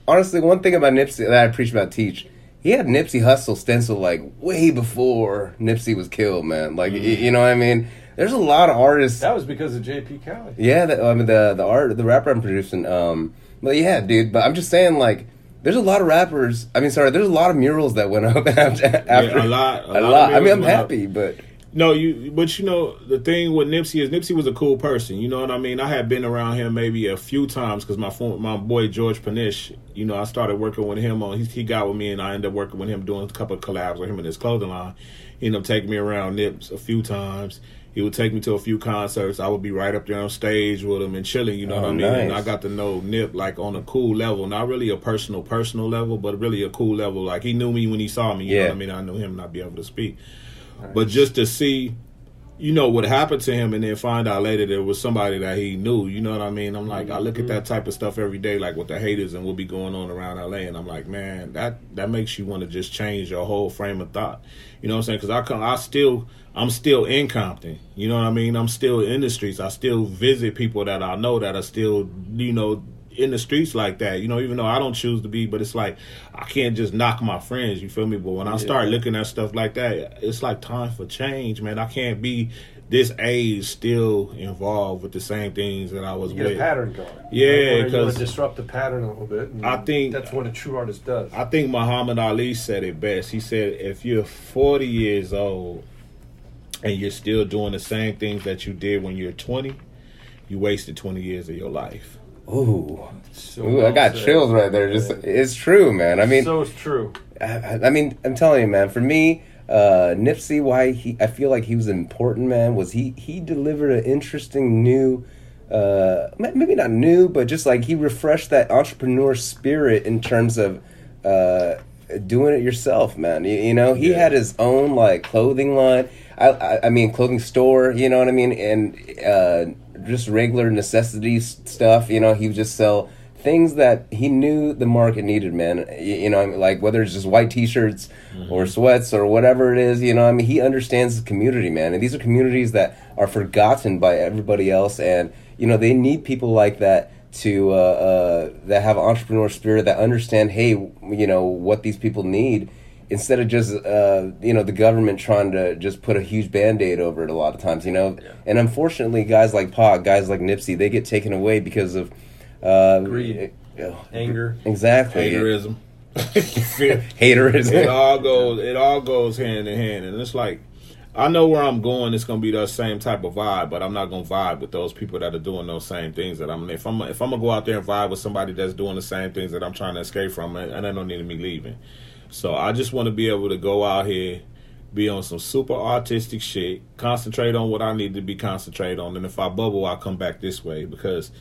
honestly, one thing about Nipsey that I preach about Teach, he had Nipsey Hussle stencil like way before Nipsey was killed, man. Like, y- you know what I mean? There's a lot of artists. That was because of JP Cali. Yeah, the, I mean the the art, the rapper I'm producing. Um, but yeah, dude. But I'm just saying, like, there's a lot of rappers. I mean, sorry, there's a lot of murals that went up after. after a lot- a A lot lot. I mean, I'm went up. happy, but No, you. But you know, the thing with Nipsey is Nipsey was a cool person. You know what I mean? I had been around him maybe a few times because my phone, my boy George Panish. You know, I started working with him on. He, he got with me, and I ended up working with him doing a couple of collabs with him and his clothing line. He ended up taking me around Nips a few times. He would take me to a few concerts. I would be right up there on stage with him and chilling. You know Oh, what I mean? And I got to know Nip like on a cool level, not really a personal personal level, but really a cool level. Like he knew me when he saw me. You know Yeah. what I mean? I knew him, not be able to speak. But just to see you know what happened to him and then find out later there was somebody that he knew you know what i mean i'm like i look at mm-hmm. that type of stuff every day like with the haters and what be going on around la and i'm like man that that makes you want to just change your whole frame of thought you know what i'm saying because i come i still i'm still in compton you know what i mean i'm still in the streets i still visit people that i know that are still you know in the streets like that, you know, even though I don't choose to be, but it's like I can't just knock my friends, you feel me? But when I start looking at stuff like that, it's like time for change, man. I can't be this age still involved with the same things that I was You get a with. pattern going. Yeah, Right? Where you want 'cause- to disrupt the pattern a little bit. I think- that's what a true artist does. I think Muhammad Ali said it best. He said, if you're 40 years old and you're still doing the same things that you did when you're 20, you wasted 20 years of your life. Ooh, So Ooh, I got said. chills right there. Just it's true, man. I mean, so it's true. I, I mean, I'm telling you, man. For me, uh, Nipsey, why he, I feel like he was important, man. Was he he delivered an interesting new, uh, maybe not new, but just like he refreshed that entrepreneur spirit in terms of uh, doing it yourself, man. You, you know, he Yeah. had his own like clothing line. I, I, I mean, clothing store. You know what I mean, and uh, just regular necessities stuff. You know, he would just sell things that he knew the market needed, man. You, you know, I mean, like whether it's just white T-shirts or sweats or whatever it is. You know, I mean, he understands his community, man, and these are communities that are forgotten by everybody else, and you know, they need people like that to uh, uh, that have entrepreneur spirit that understand, hey, you know, what these people need. Instead of just uh, you know the government trying to just put a huge band-aid over it a lot of times, you know, and unfortunately, guys like Pac, guys like Nipsey, they get taken away because of uh, Greed. uh, Anger. Exactly. Haterism. haterism it all goes it all goes hand in hand and it's like I know where I'm going. It's gonna be the same type of vibe, but I'm not gonna vibe with those people that are doing those same things that I'm. If I'm if I'm gonna go out there and vibe with somebody that's doing the same things that I'm trying to escape from, and and I don't need me leaving. So I just want to be able to go out here, be on some super artistic shit, concentrate on what I need to be concentrate on, and if I bubble, I'll come back this way because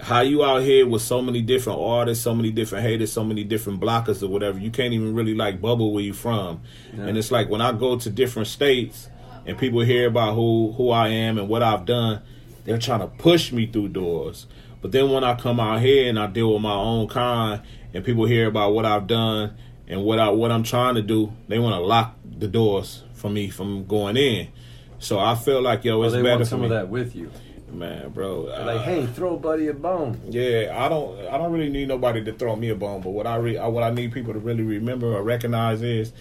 how you out here with so many different artists, so many different haters, so many different blockers or whatever, you can't even really like bubble where you from. And it's like when I go to different states and people hear about who who I am and what I've done, they're trying to push me through doors. But then when I come out here and I deal with my own kind and people hear about what I've done and what I what I'm trying to do, they want to lock the doors for me from going in. So I feel like yo, Well, it's they better some me. of that with you. Man, bro. They're like, uh, hey, throw a buddy a bone. yeah, I don't. I don't really need nobody to throw me a bone. But what I re, what I need people to really remember or recognize is,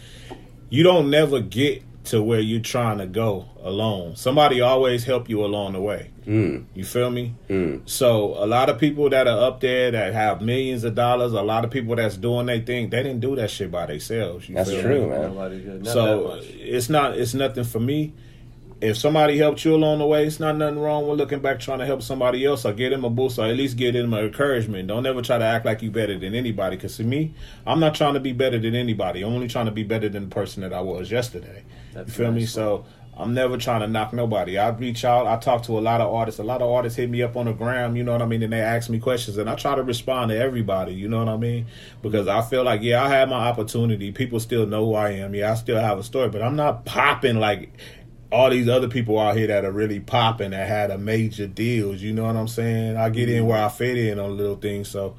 you don't never get to where you're trying to go alone. Somebody always help you along the way. Mm, You feel me? mm. So a lot of people that are up there that have millions of dollars, a lot of people that's doing their thing, they didn't do that shit by themselves. You That's feel true, me? man. Nobody did. Not that So it's not it's nothing for me. If somebody helped you along the way, it's not nothing wrong with looking back trying to help somebody else or get them a boost or at least get them an encouragement. Don't ever try to act like you better than anybody. Because to me, I'm not trying to be better than anybody. I'm only trying to be better than the person that I was yesterday. That's you feel me? So I'm never trying to knock nobody. I reach out. I talk to a lot of artists. A lot of artists hit me up on the gram. You know what I mean? And they ask me questions, and I try to respond to everybody. You know what I mean? Because I feel like yeah, I had my opportunity. People still know who I am. Yeah, I still have a story, but I'm not popping like all these other people out here that are really popping that had a major deals. You know what I'm saying? I get in mm-hmm. where I fit in on little things. So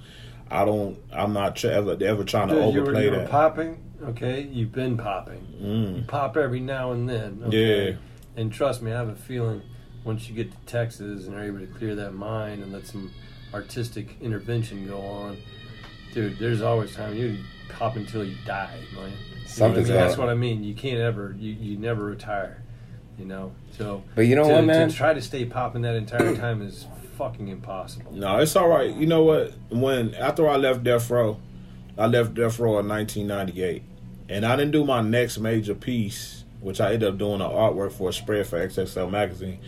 I don't. I'm not tr- ever ever trying to Dude, you were, overplay you were that. popping, okay? You've been popping. You Mm. pop every now and then. Okay? Yeah. And trust me, I have a feeling once you get to Texas and are able to clear that mind and let some artistic intervention go on, dude, there's always time. You pop until you die, man. You know what I Something's mean? That's what I mean. You can't ever, you, you never retire, you know? So, But you know to, what, man? To try to stay popping that entire time is fucking impossible. No, it's all right. You know what? When after I left Death Row, I left Death Row in 1998, and I didn't do my next major piece which I ended up doing the artwork for a spread for XXL magazine.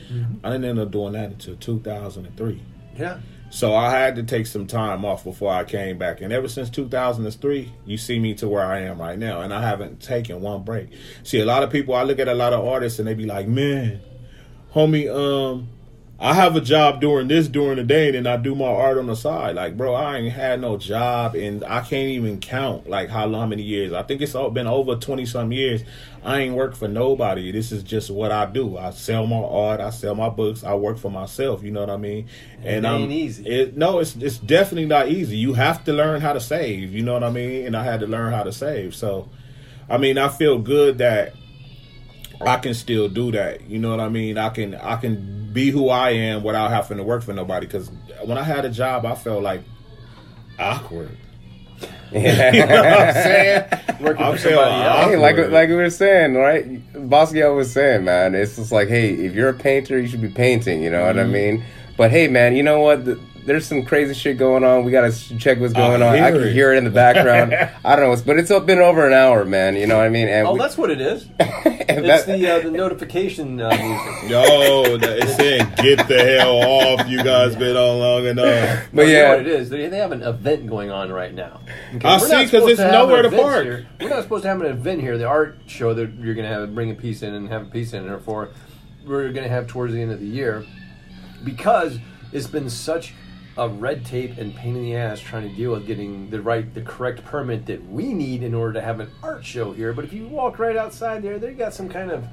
I didn't end up doing that until 2003. Yeah. So I had to take some time off before I came back. And ever since 2003, you see me to where I am right now. And I haven't taken one break. See, a lot of people, I look at a lot of artists and they be like, man, homie, um, I have a job doing this during the day and then I do my art on the side. Like, bro, I ain't had no job and I can't even count like how long many years. I think it's all been over 20 some years. I ain't worked for nobody. This is just what I do. I sell my art, I sell my books, I work for myself, you know what I mean? And it I'm- ain't easy. It, no, it's it's definitely not easy. You have to learn how to save, you know what I mean? And I had to learn how to save. So I mean, I feel good that I can still do that. You know what I mean? I can I can be who I am without having to work for nobody. Because when I had a job, I felt like awkward. you know what I'm saying? Working I for feel somebody. Hey, like like we were saying, right? Basquiat was saying, man, it's just like, hey, if you're a painter, you should be painting. You know what I Mm-hmm. mean? But hey, man, you know what? The, there's some crazy shit going on. We gotta check what's going on. I can it. hear it in the background. I don't know, what's- but it's been over an hour, man. You know what I mean? And Oh, we- that's what it is. It's that- the uh, the notification uh, music. Yo, it's saying get the hell off. You guys been on long enough. but You know yeah, what it is? They, they have an event going on right now. Okay, I see, because supposed it's nowhere to events park. Here. We're not supposed to have an event here. The art show that you're going to have bring a piece in and have a piece in, and therefore we're going to have towards the end of the year because it's been such a red tape and pain in the ass trying to deal with getting the right, the correct permit that we need in order to have an art show here. But if you walk right outside there, they got some kind of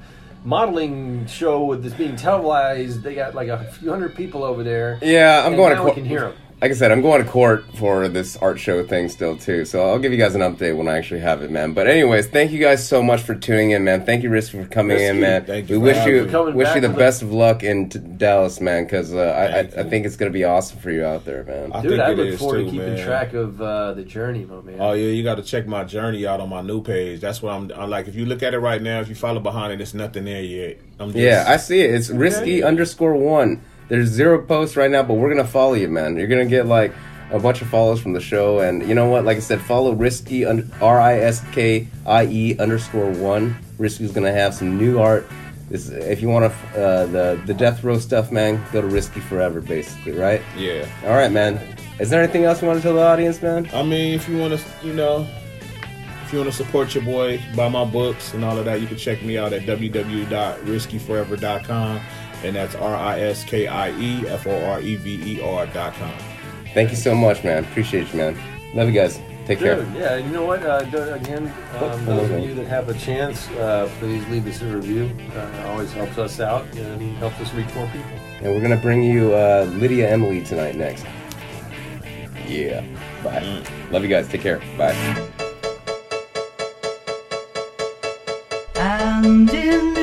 modeling show that's being televised. They got like a few hundred people over there. yeah, I'm going to now we can hear 'em. Like I said, I'm going to court for this art show thing still too. So I'll give you guys an update when I actually have it, man. But anyways, thank you guys so much for tuning in, man. Thank you, Riskie, for coming in, man. thank you for wish you wish you the with best of luck in t- Dallas, man. Because uh, I, I, I think it's gonna be awesome for you out there, man. I Dude, think I it look forward too, to keeping man. track of uh, the journey, my man. Oh yeah, you got to check my journey out on my new page. That's what I'm, I'm like. If you look at it right now, if you follow behind it, there's nothing there yet. I'm just, Yeah, I see it. It's Riskie underscore one. There's zero posts right now, but we're gonna follow you, man. You're gonna get like a bunch of follows from the show, and you know what? Like I said, follow Riskie R I S K I E underscore one. Riskie's gonna have some new art. This, if you want to, uh, the the death row stuff, man, go to Riskie Forever, basically, right? yeah. All right, man. Is there anything else you want to tell the audience, man? I mean, if you want to, you know, if you want to support your boy, buy my books and all of that, you can check me out at www.riskieforever.com, and that's R I S K I E F O R E V E R dot com. Thank you so much, man. Appreciate you, man. Love you guys. Take care. Yeah, you know what? Uh, again, um, those of you that have a chance, uh, please leave us a review. Uh, always helps us out and helps us reach more people. And we're gonna bring you uh, Lydia Emily tonight next. Yeah. Bye. Love you guys. Take care. Bye. And in